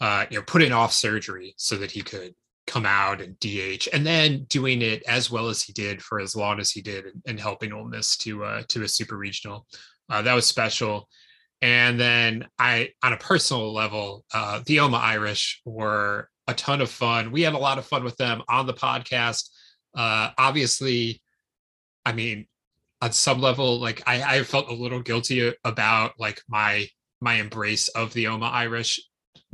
Speaker 1: uh, you know, putting off surgery so that he could come out and DH, and then doing it as well as he did for as long as he did, and, and helping Ole Miss to uh, to a super regional. Uh, that was special. And then I, on a personal level, uh, the Oma Irish were a ton of fun. We had a lot of fun with them on the podcast. Uh, obviously, I mean, on some level, like I, I felt a little guilty about like my my embrace of the Oma Irish,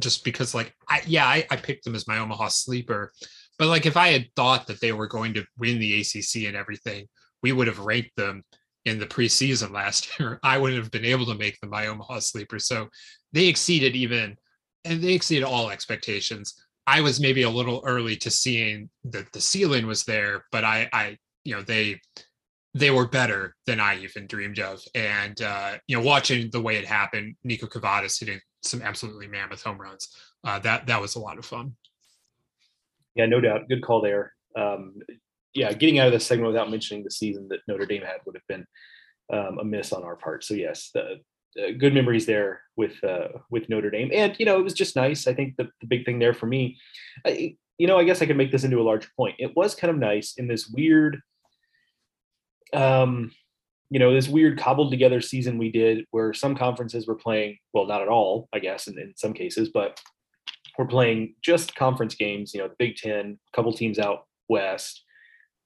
Speaker 1: just because like I yeah I, I picked them as my Omaha sleeper, but like if I had thought that they were going to win the ACC and everything, we would have ranked them in the preseason last [LAUGHS] year. I wouldn't have been able to make them my Omaha sleeper. So they exceeded even, and they exceeded all expectations. I was maybe a little early to seeing that the ceiling was there, but I, I, you know, they they were better than I even dreamed of. And uh, you know, watching the way it happened, Nico Kavadas hitting some absolutely mammoth home runs. Uh, that that was a lot of fun.
Speaker 2: Yeah, no doubt. Good call there. Um, yeah, getting out of this segment without mentioning the season that Notre Dame had would have been um, a miss on our part. So yes, the, the good memories there with uh, with Notre Dame, and you know it was just nice. I think the, the big thing there for me, I, you know, I guess I can make this into a larger point. It was kind of nice in this weird um, you know, this weird cobbled together season we did where some conferences were playing, well, not at all, I guess, in, in some cases, but we're playing just conference games, you know, the Big Ten, a couple teams out west,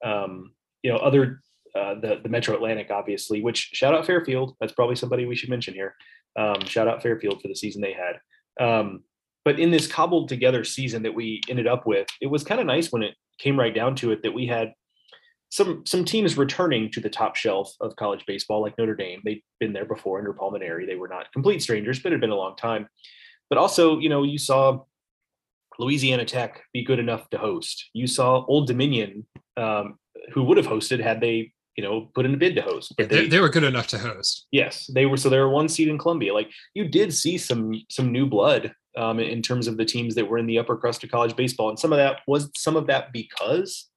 Speaker 2: um, you know, other, uh, the, the Metro Atlantic, obviously, which shout out Fairfield. That's probably somebody we should mention here. Um, shout out Fairfield for the season they had. Um, but in this cobbled together season that we ended up with, it was kind of nice when it came right down to it that we had some some teams returning to the top shelf of college baseball, like Notre Dame. They'd been there before under Paul Mainieri. They were not complete strangers, but it had been a long time. But also, you know, you saw Louisiana Tech be good enough to host. You saw Old Dominion, um, who would have hosted had they, you know, put in a bid to host.
Speaker 1: But they, they were good enough to host.
Speaker 2: Yes, they were. So they were one seed in Columbia. Like you did see some some new blood um, in terms of the teams that were in the upper crust of college baseball, and some of that was some of that because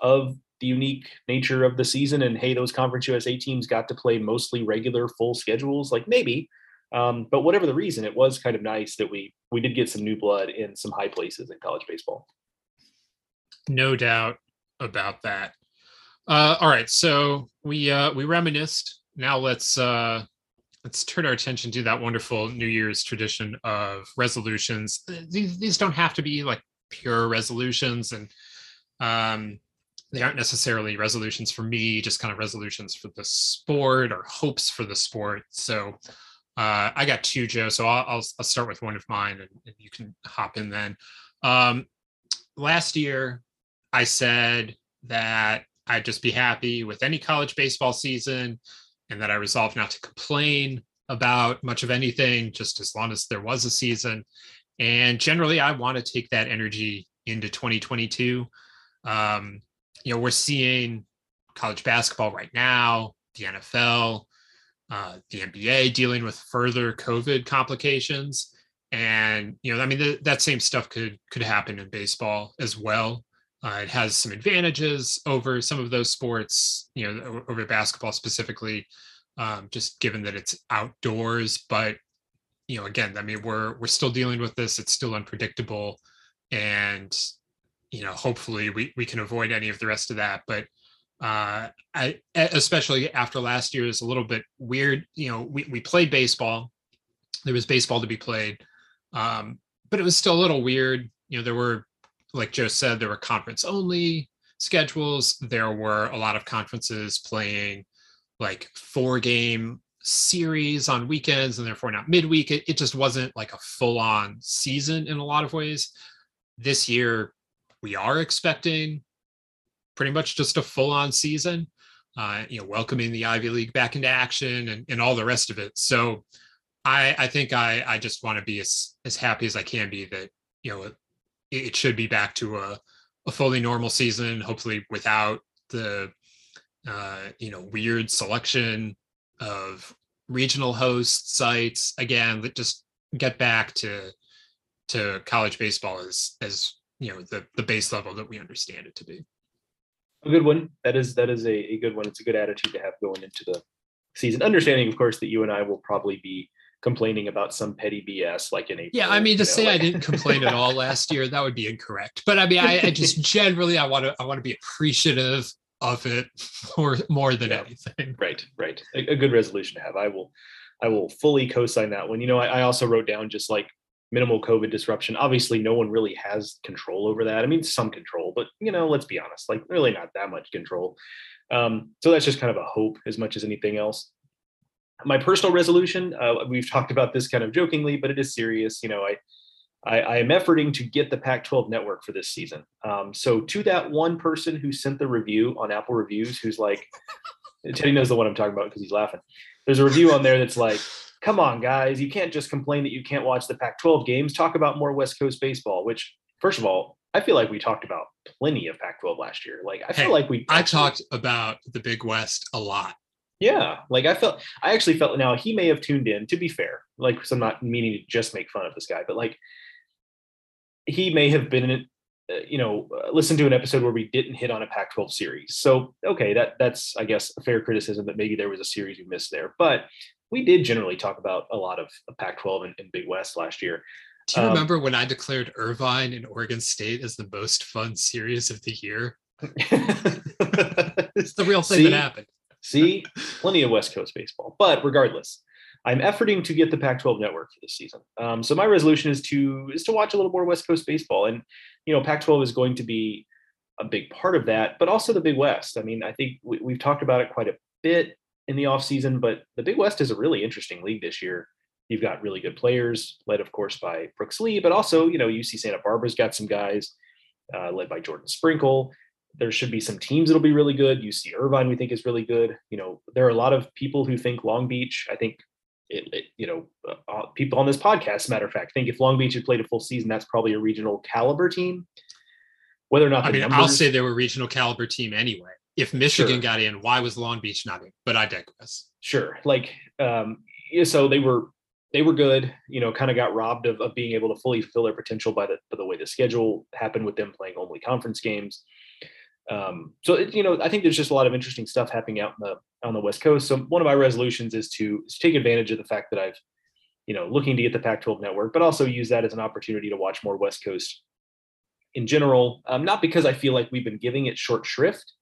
Speaker 2: of the unique nature of the season and hey those conference usa teams got to play mostly regular full schedules like maybe um, but whatever the reason it was kind of nice that we we did get some new blood in some high places in college baseball.
Speaker 1: No doubt about that. Uh, all right so we uh, we reminisced. Now let's uh, let's turn our attention to that wonderful new year's tradition of resolutions. These, these don't have to be like pure resolutions and um, they aren't necessarily resolutions for me, just kind of resolutions for the sport or hopes for the sport. So uh, I got two, Joe. So I'll, I'll, I'll start with one of mine, and, you can hop in then. Um, last year, I said that I'd just be happy with any college baseball season, and that I resolved not to complain about much of anything, just as long as there was a season. And generally, I want to take that energy into 2022. Um, you know, we're seeing college basketball right now, the NFL, uh, the NBA dealing with further COVID complications, and you know, I mean, th- that same stuff could could happen in baseball as well. Uh, it has some advantages over some of those sports, you know, over basketball specifically, um, just given that it's outdoors. But you know, again, I mean, we're we're still dealing with this. It's still unpredictable, and you know, hopefully we we can avoid any of the rest of that. But uh, I especially after last year is a little bit weird. You know, we we played baseball. There was baseball to be played, um, but it was still a little weird. You know, there were, like Joe said, there were conference only schedules. There were a lot of conferences playing like four game series on weekends and therefore not midweek. It, it just wasn't like a full on season in a lot of ways. This year, we are expecting pretty much just a full on season, uh, you know, welcoming the Ivy League back into action and, and all the rest of it. So I, I think I, I just want to be as, as happy as I can be that, you know, it, it should be back to a, a fully normal season, hopefully without the, uh, you know, weird selection of regional host sites again that just get back to to college baseball as as you know the the base level that we understand it to be
Speaker 2: a good one. That is that is a, a good one. It's a good attitude to have going into the season. Understanding of course that you and i will probably be complaining about some petty bs like in April,
Speaker 1: yeah i mean to
Speaker 2: know,
Speaker 1: say
Speaker 2: like-
Speaker 1: i didn't complain at all last year that would be incorrect. But i mean i, I just [LAUGHS] generally i want to i want to be appreciative of it more more than
Speaker 2: Yeah.
Speaker 1: anything.
Speaker 2: Right right. A, a good resolution to have. I will i will fully co-sign that one. You know I, I also wrote down just like minimal covid disruption. Obviously no one really has control over that. I mean some control but you know let's be honest like really not that much control. Um, so that's just kind of a hope as much as anything else. My personal resolution uh, we've talked about this kind of jokingly but it is serious. You know i I, I am efforting to get the Pac 12 network for this season. Um, so, to that one person who sent the review on Apple Reviews, who's like, Teddy knows the one I'm talking about because he's laughing. There's a review on there that's like, come on, guys, you can't just complain that you can't watch the Pac 12 games. Talk about more West Coast baseball, which, first of all, I feel like we talked about plenty of Pac 12 last year. Like, I feel
Speaker 1: Hey,
Speaker 2: like we
Speaker 1: i talked about the big west a lot
Speaker 2: yeah, like I felt, I actually felt now he may have tuned in. To be fair, like, so I'm not meaning to just make fun of this guy, but like, he may have been in it, uh, you know, uh, listen to an episode where we didn't hit on a Pac-12 series. So okay, that that's I guess a fair criticism that maybe there was a series we missed there, but we did generally talk about a lot of, of Pac-12 and, and Big West last year.
Speaker 1: do you
Speaker 2: Um,
Speaker 1: remember when i declared irvine and oregon state as the most fun series of the year [LAUGHS] it's the real thing
Speaker 2: See?
Speaker 1: that happened
Speaker 2: See, plenty of West Coast baseball. But regardless, I'm efforting to get the Pac-12 network for this season. Um, so my resolution is to is to watch a little more West Coast baseball, and you know, Pac-12 is going to be a big part of that, but also the Big West. I mean, I think we, we've talked about it quite a bit in the offseason, but the Big West is a really interesting league this year. You've got really good players, led of course by Brooks Lee, but also you know UC Santa Barbara's got some guys uh, led by Jordan Sprinkle there should be some teams that'll be really good. UC Irvine, we think is really good. You know, there are a lot of people who think Long Beach. I think it, it you know, uh, people on this podcast, matter of fact, think if Long Beach had played a full season, that's probably a regional caliber team. Whether or not
Speaker 1: I mean,
Speaker 2: numbers,
Speaker 1: I'll say they were a regional caliber team anyway. If Michigan
Speaker 2: Sure.
Speaker 1: got in, why was Long Beach not in? But I digress.
Speaker 2: sure, like um, so they were they were good. You know, kind of got robbed of, of being able to fully fill their potential by the by the way the schedule happened with them playing only conference games. Um, so it, you know, I think there's just a lot of interesting stuff happening out in the on the West Coast. So one of my resolutions is to, is to take advantage of the fact that I've, you know, looking to get the Pac-12 network, but also use that as an opportunity to watch more West Coast in general. Um, not because I feel like we've been giving it short shrift,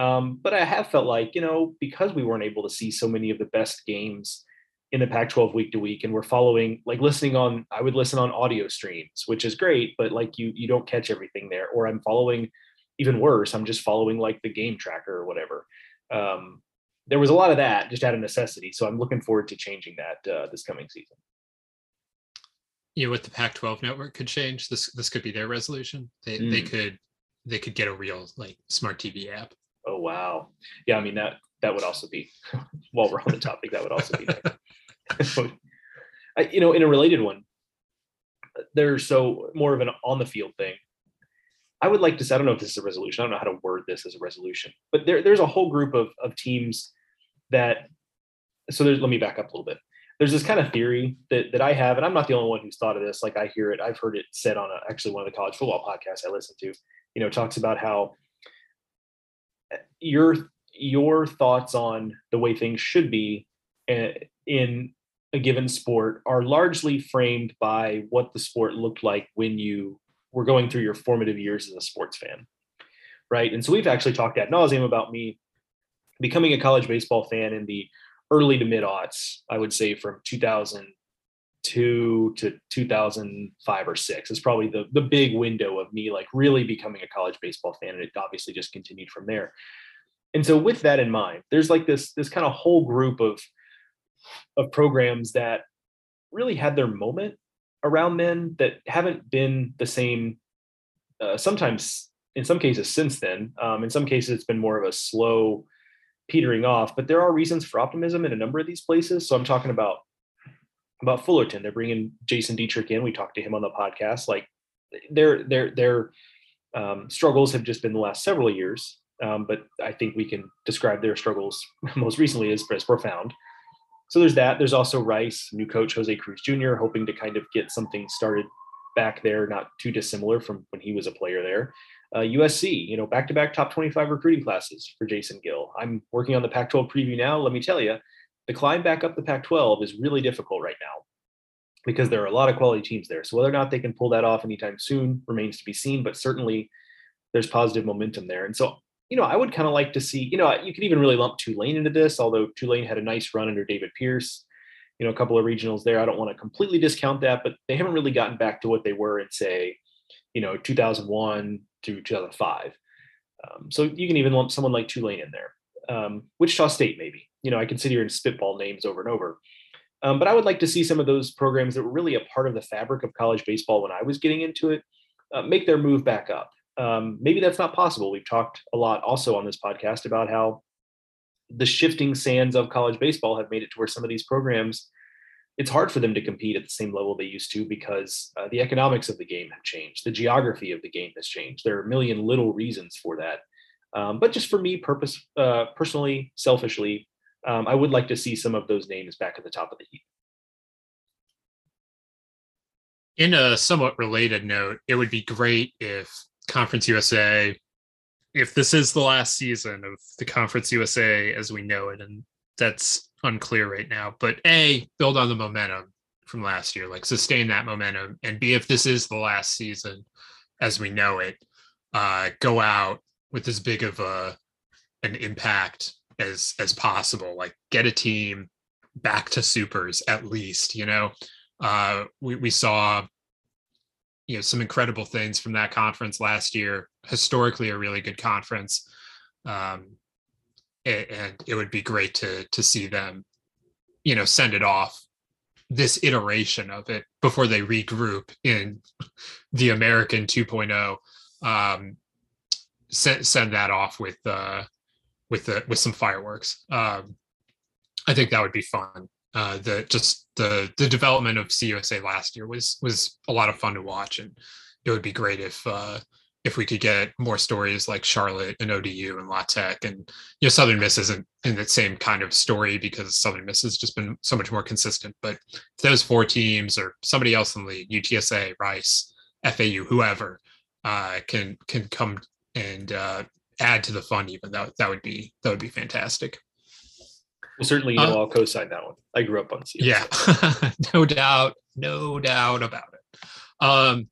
Speaker 2: um, but I have felt like you know because we weren't able to see so many of the best games in the Pac-12 week to week, and we're following like listening on. I would listen on audio streams, which is great, but like you you don't catch everything there. Or I'm following even worse. I'm just following like the game tracker or whatever. Um, there was a lot of that just out of necessity. So I'm looking forward to changing that uh, this coming season.
Speaker 1: You know what the Pac-12 network could change? This this could be their resolution. They they
Speaker 2: Mm.
Speaker 1: could they could get a real like smart TV app.
Speaker 2: Oh wow, yeah. I mean that that would also be [LAUGHS] while we're on the topic, that would also be. [LAUGHS] I, you know, in a related one, there's so more of an on the field thing. I would like to say, I don't know if this is a resolution. I don't know how to word this as a resolution, but there, there's a whole group of, of teams that, so there's, let me back up a little bit. There's this kind of theory that, that I have, and I'm not the only one who's thought of this. Like I hear it, I've heard it said on a, actually one of the college football podcasts I listen to, you know, talks about how your, your thoughts on the way things should be eh, in a given sport are largely framed by what the sport looked like when you were going through your formative years as a sports fan. Right. And so we've actually talked ad nauseum about me becoming a college baseball fan in the early to mid aughts, I would say from 2002 to 2005 or six is probably the, the big window of me like really becoming a college baseball fan. And it obviously just continued from there. And so with that in mind, there's like this, this kind of whole group of, of programs that really had their moment around then that haven't been the same. Uh, sometimes, in some cases, since then. Um, in some cases, it's been more of a slow petering off. But there are reasons for optimism in a number of these places. So I'm talking about about Fullerton. They're bringing Jason Dietrich in. We talked to him on the podcast. Like their their their um, struggles have just been the last several years. Um, but I think we can describe their struggles [LAUGHS] most recently as, as profound so there's that. There's also Rice, new coach Jose Cruz Jr., hoping to kind of get something started back there, not too dissimilar from when he was a player there. Uh, USC, you know, back to back top 25 recruiting classes for Jason Gill. I'm working on the Pac 12 preview now. Let me tell you, the climb back up the Pac 12 is really difficult right now because there are a lot of quality teams there. So whether or not they can pull that off anytime soon remains to be seen, but certainly there's positive momentum there. And so you know, I would kind of like to see, you know, you could even really lump Tulane into this, although Tulane had a nice run under David Pierce, you know, a couple of regionals there. I don't want to completely discount that, but they haven't really gotten back to what they were in, say, you know, 2001 to 2005. Um, so you can even lump someone like Tulane in there. Um, Wichita State, maybe. You know, I can sit here and spitball names over and over. Um, but I would like to see some of those programs that were really a part of the fabric of college baseball when I was getting into it uh, make their move back up um, maybe that's not possible. We've talked a lot also on this podcast about how the shifting sands of college baseball have made it to where some of these programs, it's hard for them to compete at the same level they used to because uh, the economics of the game have changed. The geography of the game has changed. There are a million little reasons for that. Um, but just for me, purpose, uh, personally, selfishly, um, I would like to see some of those names back at the top of the heap.
Speaker 1: In a somewhat related note, it would be great if Conference USA, if this is the last season of the Conference USA as we know it, and that's unclear right now, but A, build on the momentum from last year, like sustain that momentum, and B, if this is the last season as we know it, uh, go out with as big of a an impact as as possible. Like get a team back to supers at least. You know, uh, we we saw you know some incredible things from that conference last year. Historically, a really good conference, um, and, it would be great to to see them, you know, send it off this iteration of it before they regroup in [LAUGHS] the American 2.0. Um, send send that off with uh, with the with some fireworks. Um, I think that would be fun uh, the just the the development of CUSA last year was was a lot of fun to watch, and it would be great if uh, if we could get more stories like Charlotte and ODU and La Tech, and you know Southern Miss isn't in the same kind of story because Southern Miss has just been so much more consistent. But those four teams or somebody else in the league, UTSA, Rice, FAU, whoever, uh, can can come and uh, add to the fun, even that that would be that would be fantastic.
Speaker 2: Well, certainly, you know, uh, I'll co-sign that one. I grew up on
Speaker 1: CSA. Yeah, [LAUGHS] no doubt, no doubt about it. Um,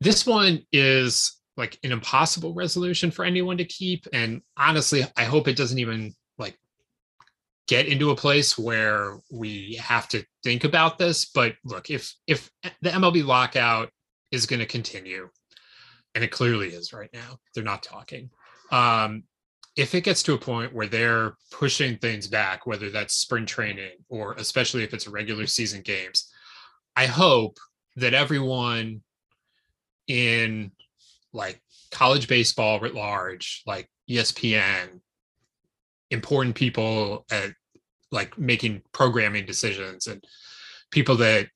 Speaker 1: this one is like an impossible resolution for anyone to keep, and honestly, I hope it doesn't even like get into a place where we have to think about this. But look, if if the MLB lockout is going to continue, and it clearly is right now, they're not talking. Um, if it gets to a point where they're pushing things back, whether that's spring training or especially if it's regular season games, I hope that everyone in like college baseball writ large, like ESPN, important people at like making programming decisions and people that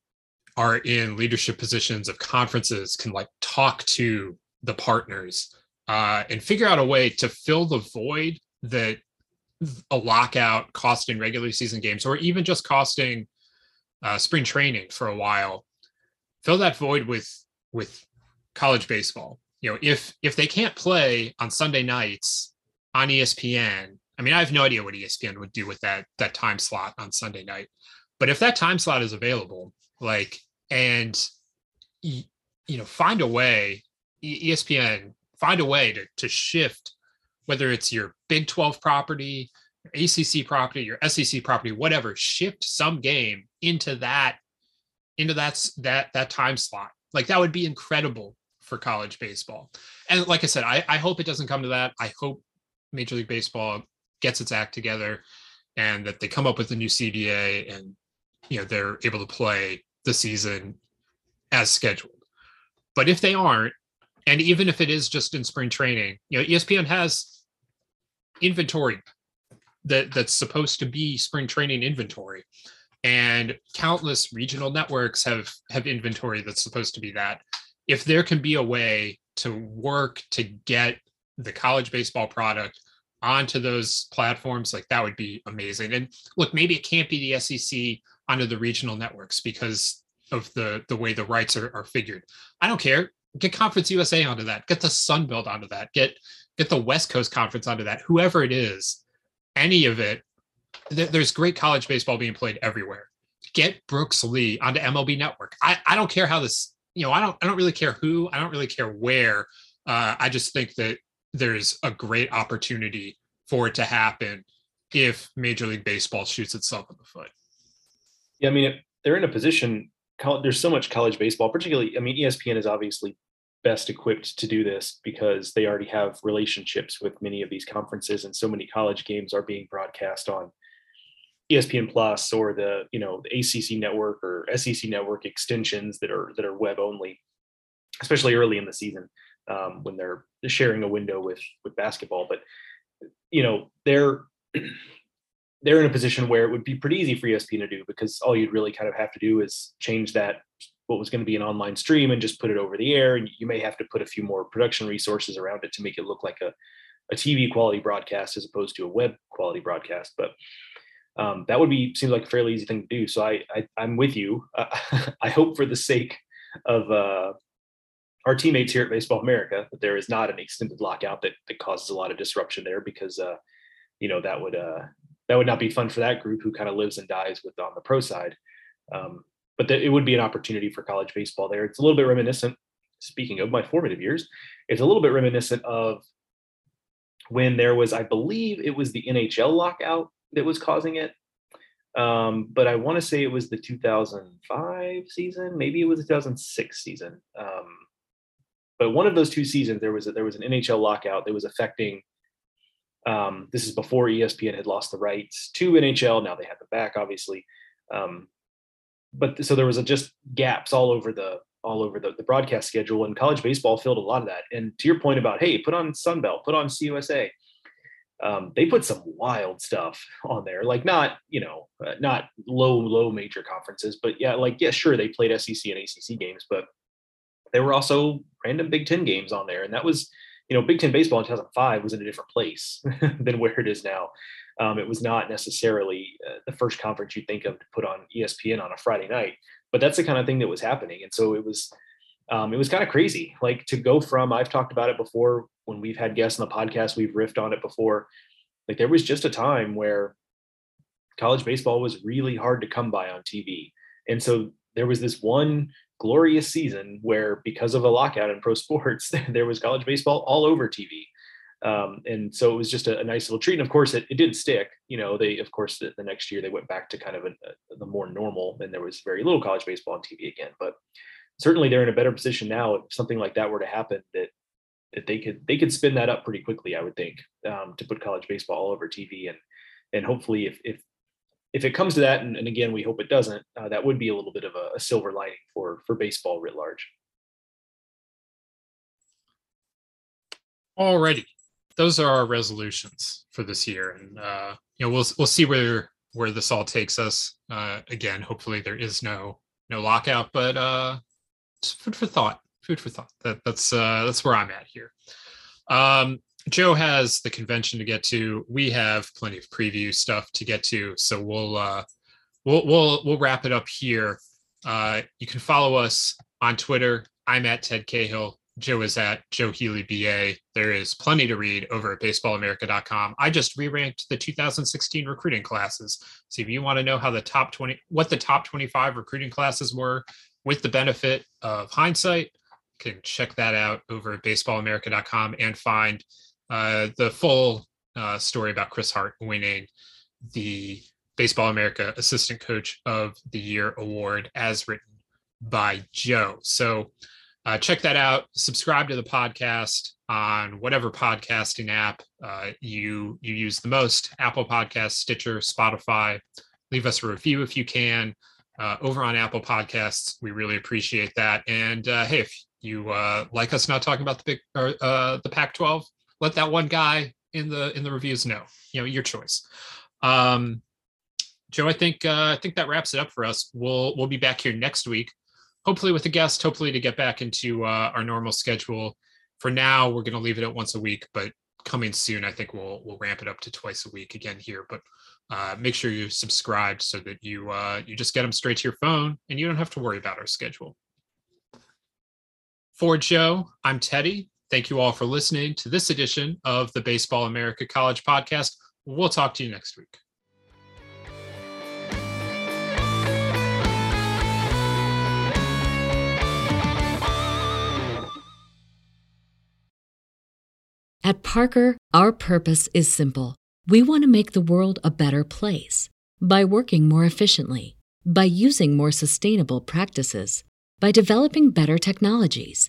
Speaker 1: are in leadership positions of conferences can like talk to the partners uh, and figure out a way to fill the void that a lockout costing regular season games or even just costing uh, spring training for a while fill that void with with college baseball. You know if if they can't play on sunday nights on espn i mean i have no idea what espn would do with that that time slot on sunday night but if that time slot is available like and you know find a way espn find a way to, to shift whether it's your big 12 property your acc property your sec property whatever shift some game into that into that that that time slot. Like that would be incredible for college baseball. And like i said i, I hope it doesn't come to that. I hope major league baseball gets its act together and that they come up with a new cba and you know they're able to play the season as scheduled. But if they aren't, and even if it is just in spring training, you know, ESPN has inventory that that's supposed to be spring training inventory. And countless regional networks have have inventory that's supposed to be that. If there can be a way to work to get the college baseball product onto those platforms, like that would be amazing. And look, maybe it can't be the SEC onto the regional networks because of the the way the rights are, are figured. I don't care. Get Conference USA onto that. Get the Sun Belt onto that. Get get the West Coast Conference onto that. Whoever it is, any of it. Th- there's great college baseball being played everywhere. Get Brooks Lee onto MLB Network. I, I don't care how this. You know, I don't I don't really care who. I don't really care where. Uh, I just think that there's a great opportunity for it to happen if Major League Baseball shoots itself in the foot.
Speaker 2: Yeah, I mean, they're in a position. There's so much college baseball, particularly. I mean, ESPN is obviously best equipped to do this because they already have relationships with many of these conferences, and so many college games are being broadcast on ESPN Plus or the you know the ACC network or SEC network extensions that are that are web only, especially early in the season um, when they're sharing a window with with basketball. But you know they're [CLEARS THROAT] they're in a position where it would be pretty easy for ESPN to do because all you'd really kind of have to do is change that what was going to be an online stream and just put it over the air. And you may have to put a few more production resources around it to make it look like a, a TV quality broadcast as opposed to a web quality broadcast. But um, that would be seems like a fairly easy thing to do. So I, I am with you. Uh, [LAUGHS] I hope for the sake of uh, our teammates here at Baseball America that there is not an extended lockout that that causes a lot of disruption there because uh, you know that would uh, that would not be fun for that group who kind of lives and dies with on the pro side. Um, but the, it would be an opportunity for college baseball there. It's a little bit reminiscent. Speaking of my formative years, it's a little bit reminiscent of when there was, I believe, it was the NHL lockout that was causing it. Um, but I want to say it was the 2005 season, maybe it was the 2006 season. Um, but one of those two seasons, there was a, there was an NHL lockout that was affecting um, this is before ESPN had lost the rights to NHL. Now they have them back, obviously. Um, but so there was a, just gaps all over the all over the, the broadcast schedule, and college baseball filled a lot of that. And to your point about hey, put on Sunbelt, put on CUSA. Um, they put some wild stuff on there, like not you know uh, not low low major conferences, but yeah, like yeah, sure they played SEC and ACC games, but there were also random Big Ten games on there, and that was you know, Big Ten baseball in 2005 was in a different place [LAUGHS] than where it is now. Um, it was not necessarily uh, the first conference you think of to put on ESPN on a Friday night, but that's the kind of thing that was happening. And so it was, um, it was kind of crazy. Like to go from, I've talked about it before when we've had guests on the podcast, we've riffed on it before. Like there was just a time where college baseball was really hard to come by on TV. And so there was this one glorious season where because of a lockout in pro [LAUGHS] sports there was college baseball all over tv um, and so it was just a, a, nice little treat. And of course it, it didn't stick. You know they of course the, the next year they went back to kind of a, a, the more normal and there was very little college baseball on tv again. But certainly they're in a better position now if something like that were to happen that that they could they could spin that up pretty quickly i would think um, to put college baseball all over tv and and hopefully if, if if it comes to that, and, and again, we hope it doesn't, uh, that would be a little bit of a, a, silver lining for for baseball writ large.
Speaker 1: Alrighty, those are our resolutions for this year, and uh, you know we'll we'll see where where this all takes us. Uh, again, hopefully there is no no lockout, but uh, food for thought. Food for thought. That, that's uh, that's where I'm at here. Um, Joe has the convention to get to. We have plenty of preview stuff to get to, so we'll uh, we'll we'll we'll wrap it up here. Uh, you can follow us on Twitter. I'm at Ted Cahill. Joe is at Joe Healy BA. There is plenty to read over at baseballamerica.com. I just re-ranked the 2016 recruiting classes. So if you want to know how the top 20 what the top 25 recruiting classes were with the benefit of hindsight, you can check that out over at baseballamerica.com and find uh, the full uh, story about Chris Hart winning the Baseball America Assistant Coach of the Year award as written by Joe. So uh, check that out. Subscribe to the podcast on whatever podcasting app uh, you you use the most: Apple Podcasts, Stitcher, Spotify. Leave us a review if you can uh, over on Apple Podcasts. We really appreciate that. And uh, hey, if you like us not talking about the big or the Pac-12, let that one guy in the in the reviews know. You know, your choice. Um, Joe, I think uh, I think that wraps it up for us. We'll we'll be back here next week hopefully with a guest, hopefully to get back into uh, our normal schedule. For now, we're going to leave it at once a week, but coming soon, I think we'll we'll ramp it up to twice a week again here. But uh, make sure you're subscribed so that you uh, you just get them straight to your phone and you don't have to worry about our schedule. For Joe, I'm Teddy. Thank you all for listening to this edition of the Baseball America College Podcast. We'll talk to you next week.
Speaker 4: At Parker, our purpose is simple. We want to make the world a better place by working more efficiently, by using more sustainable practices, by developing better technologies.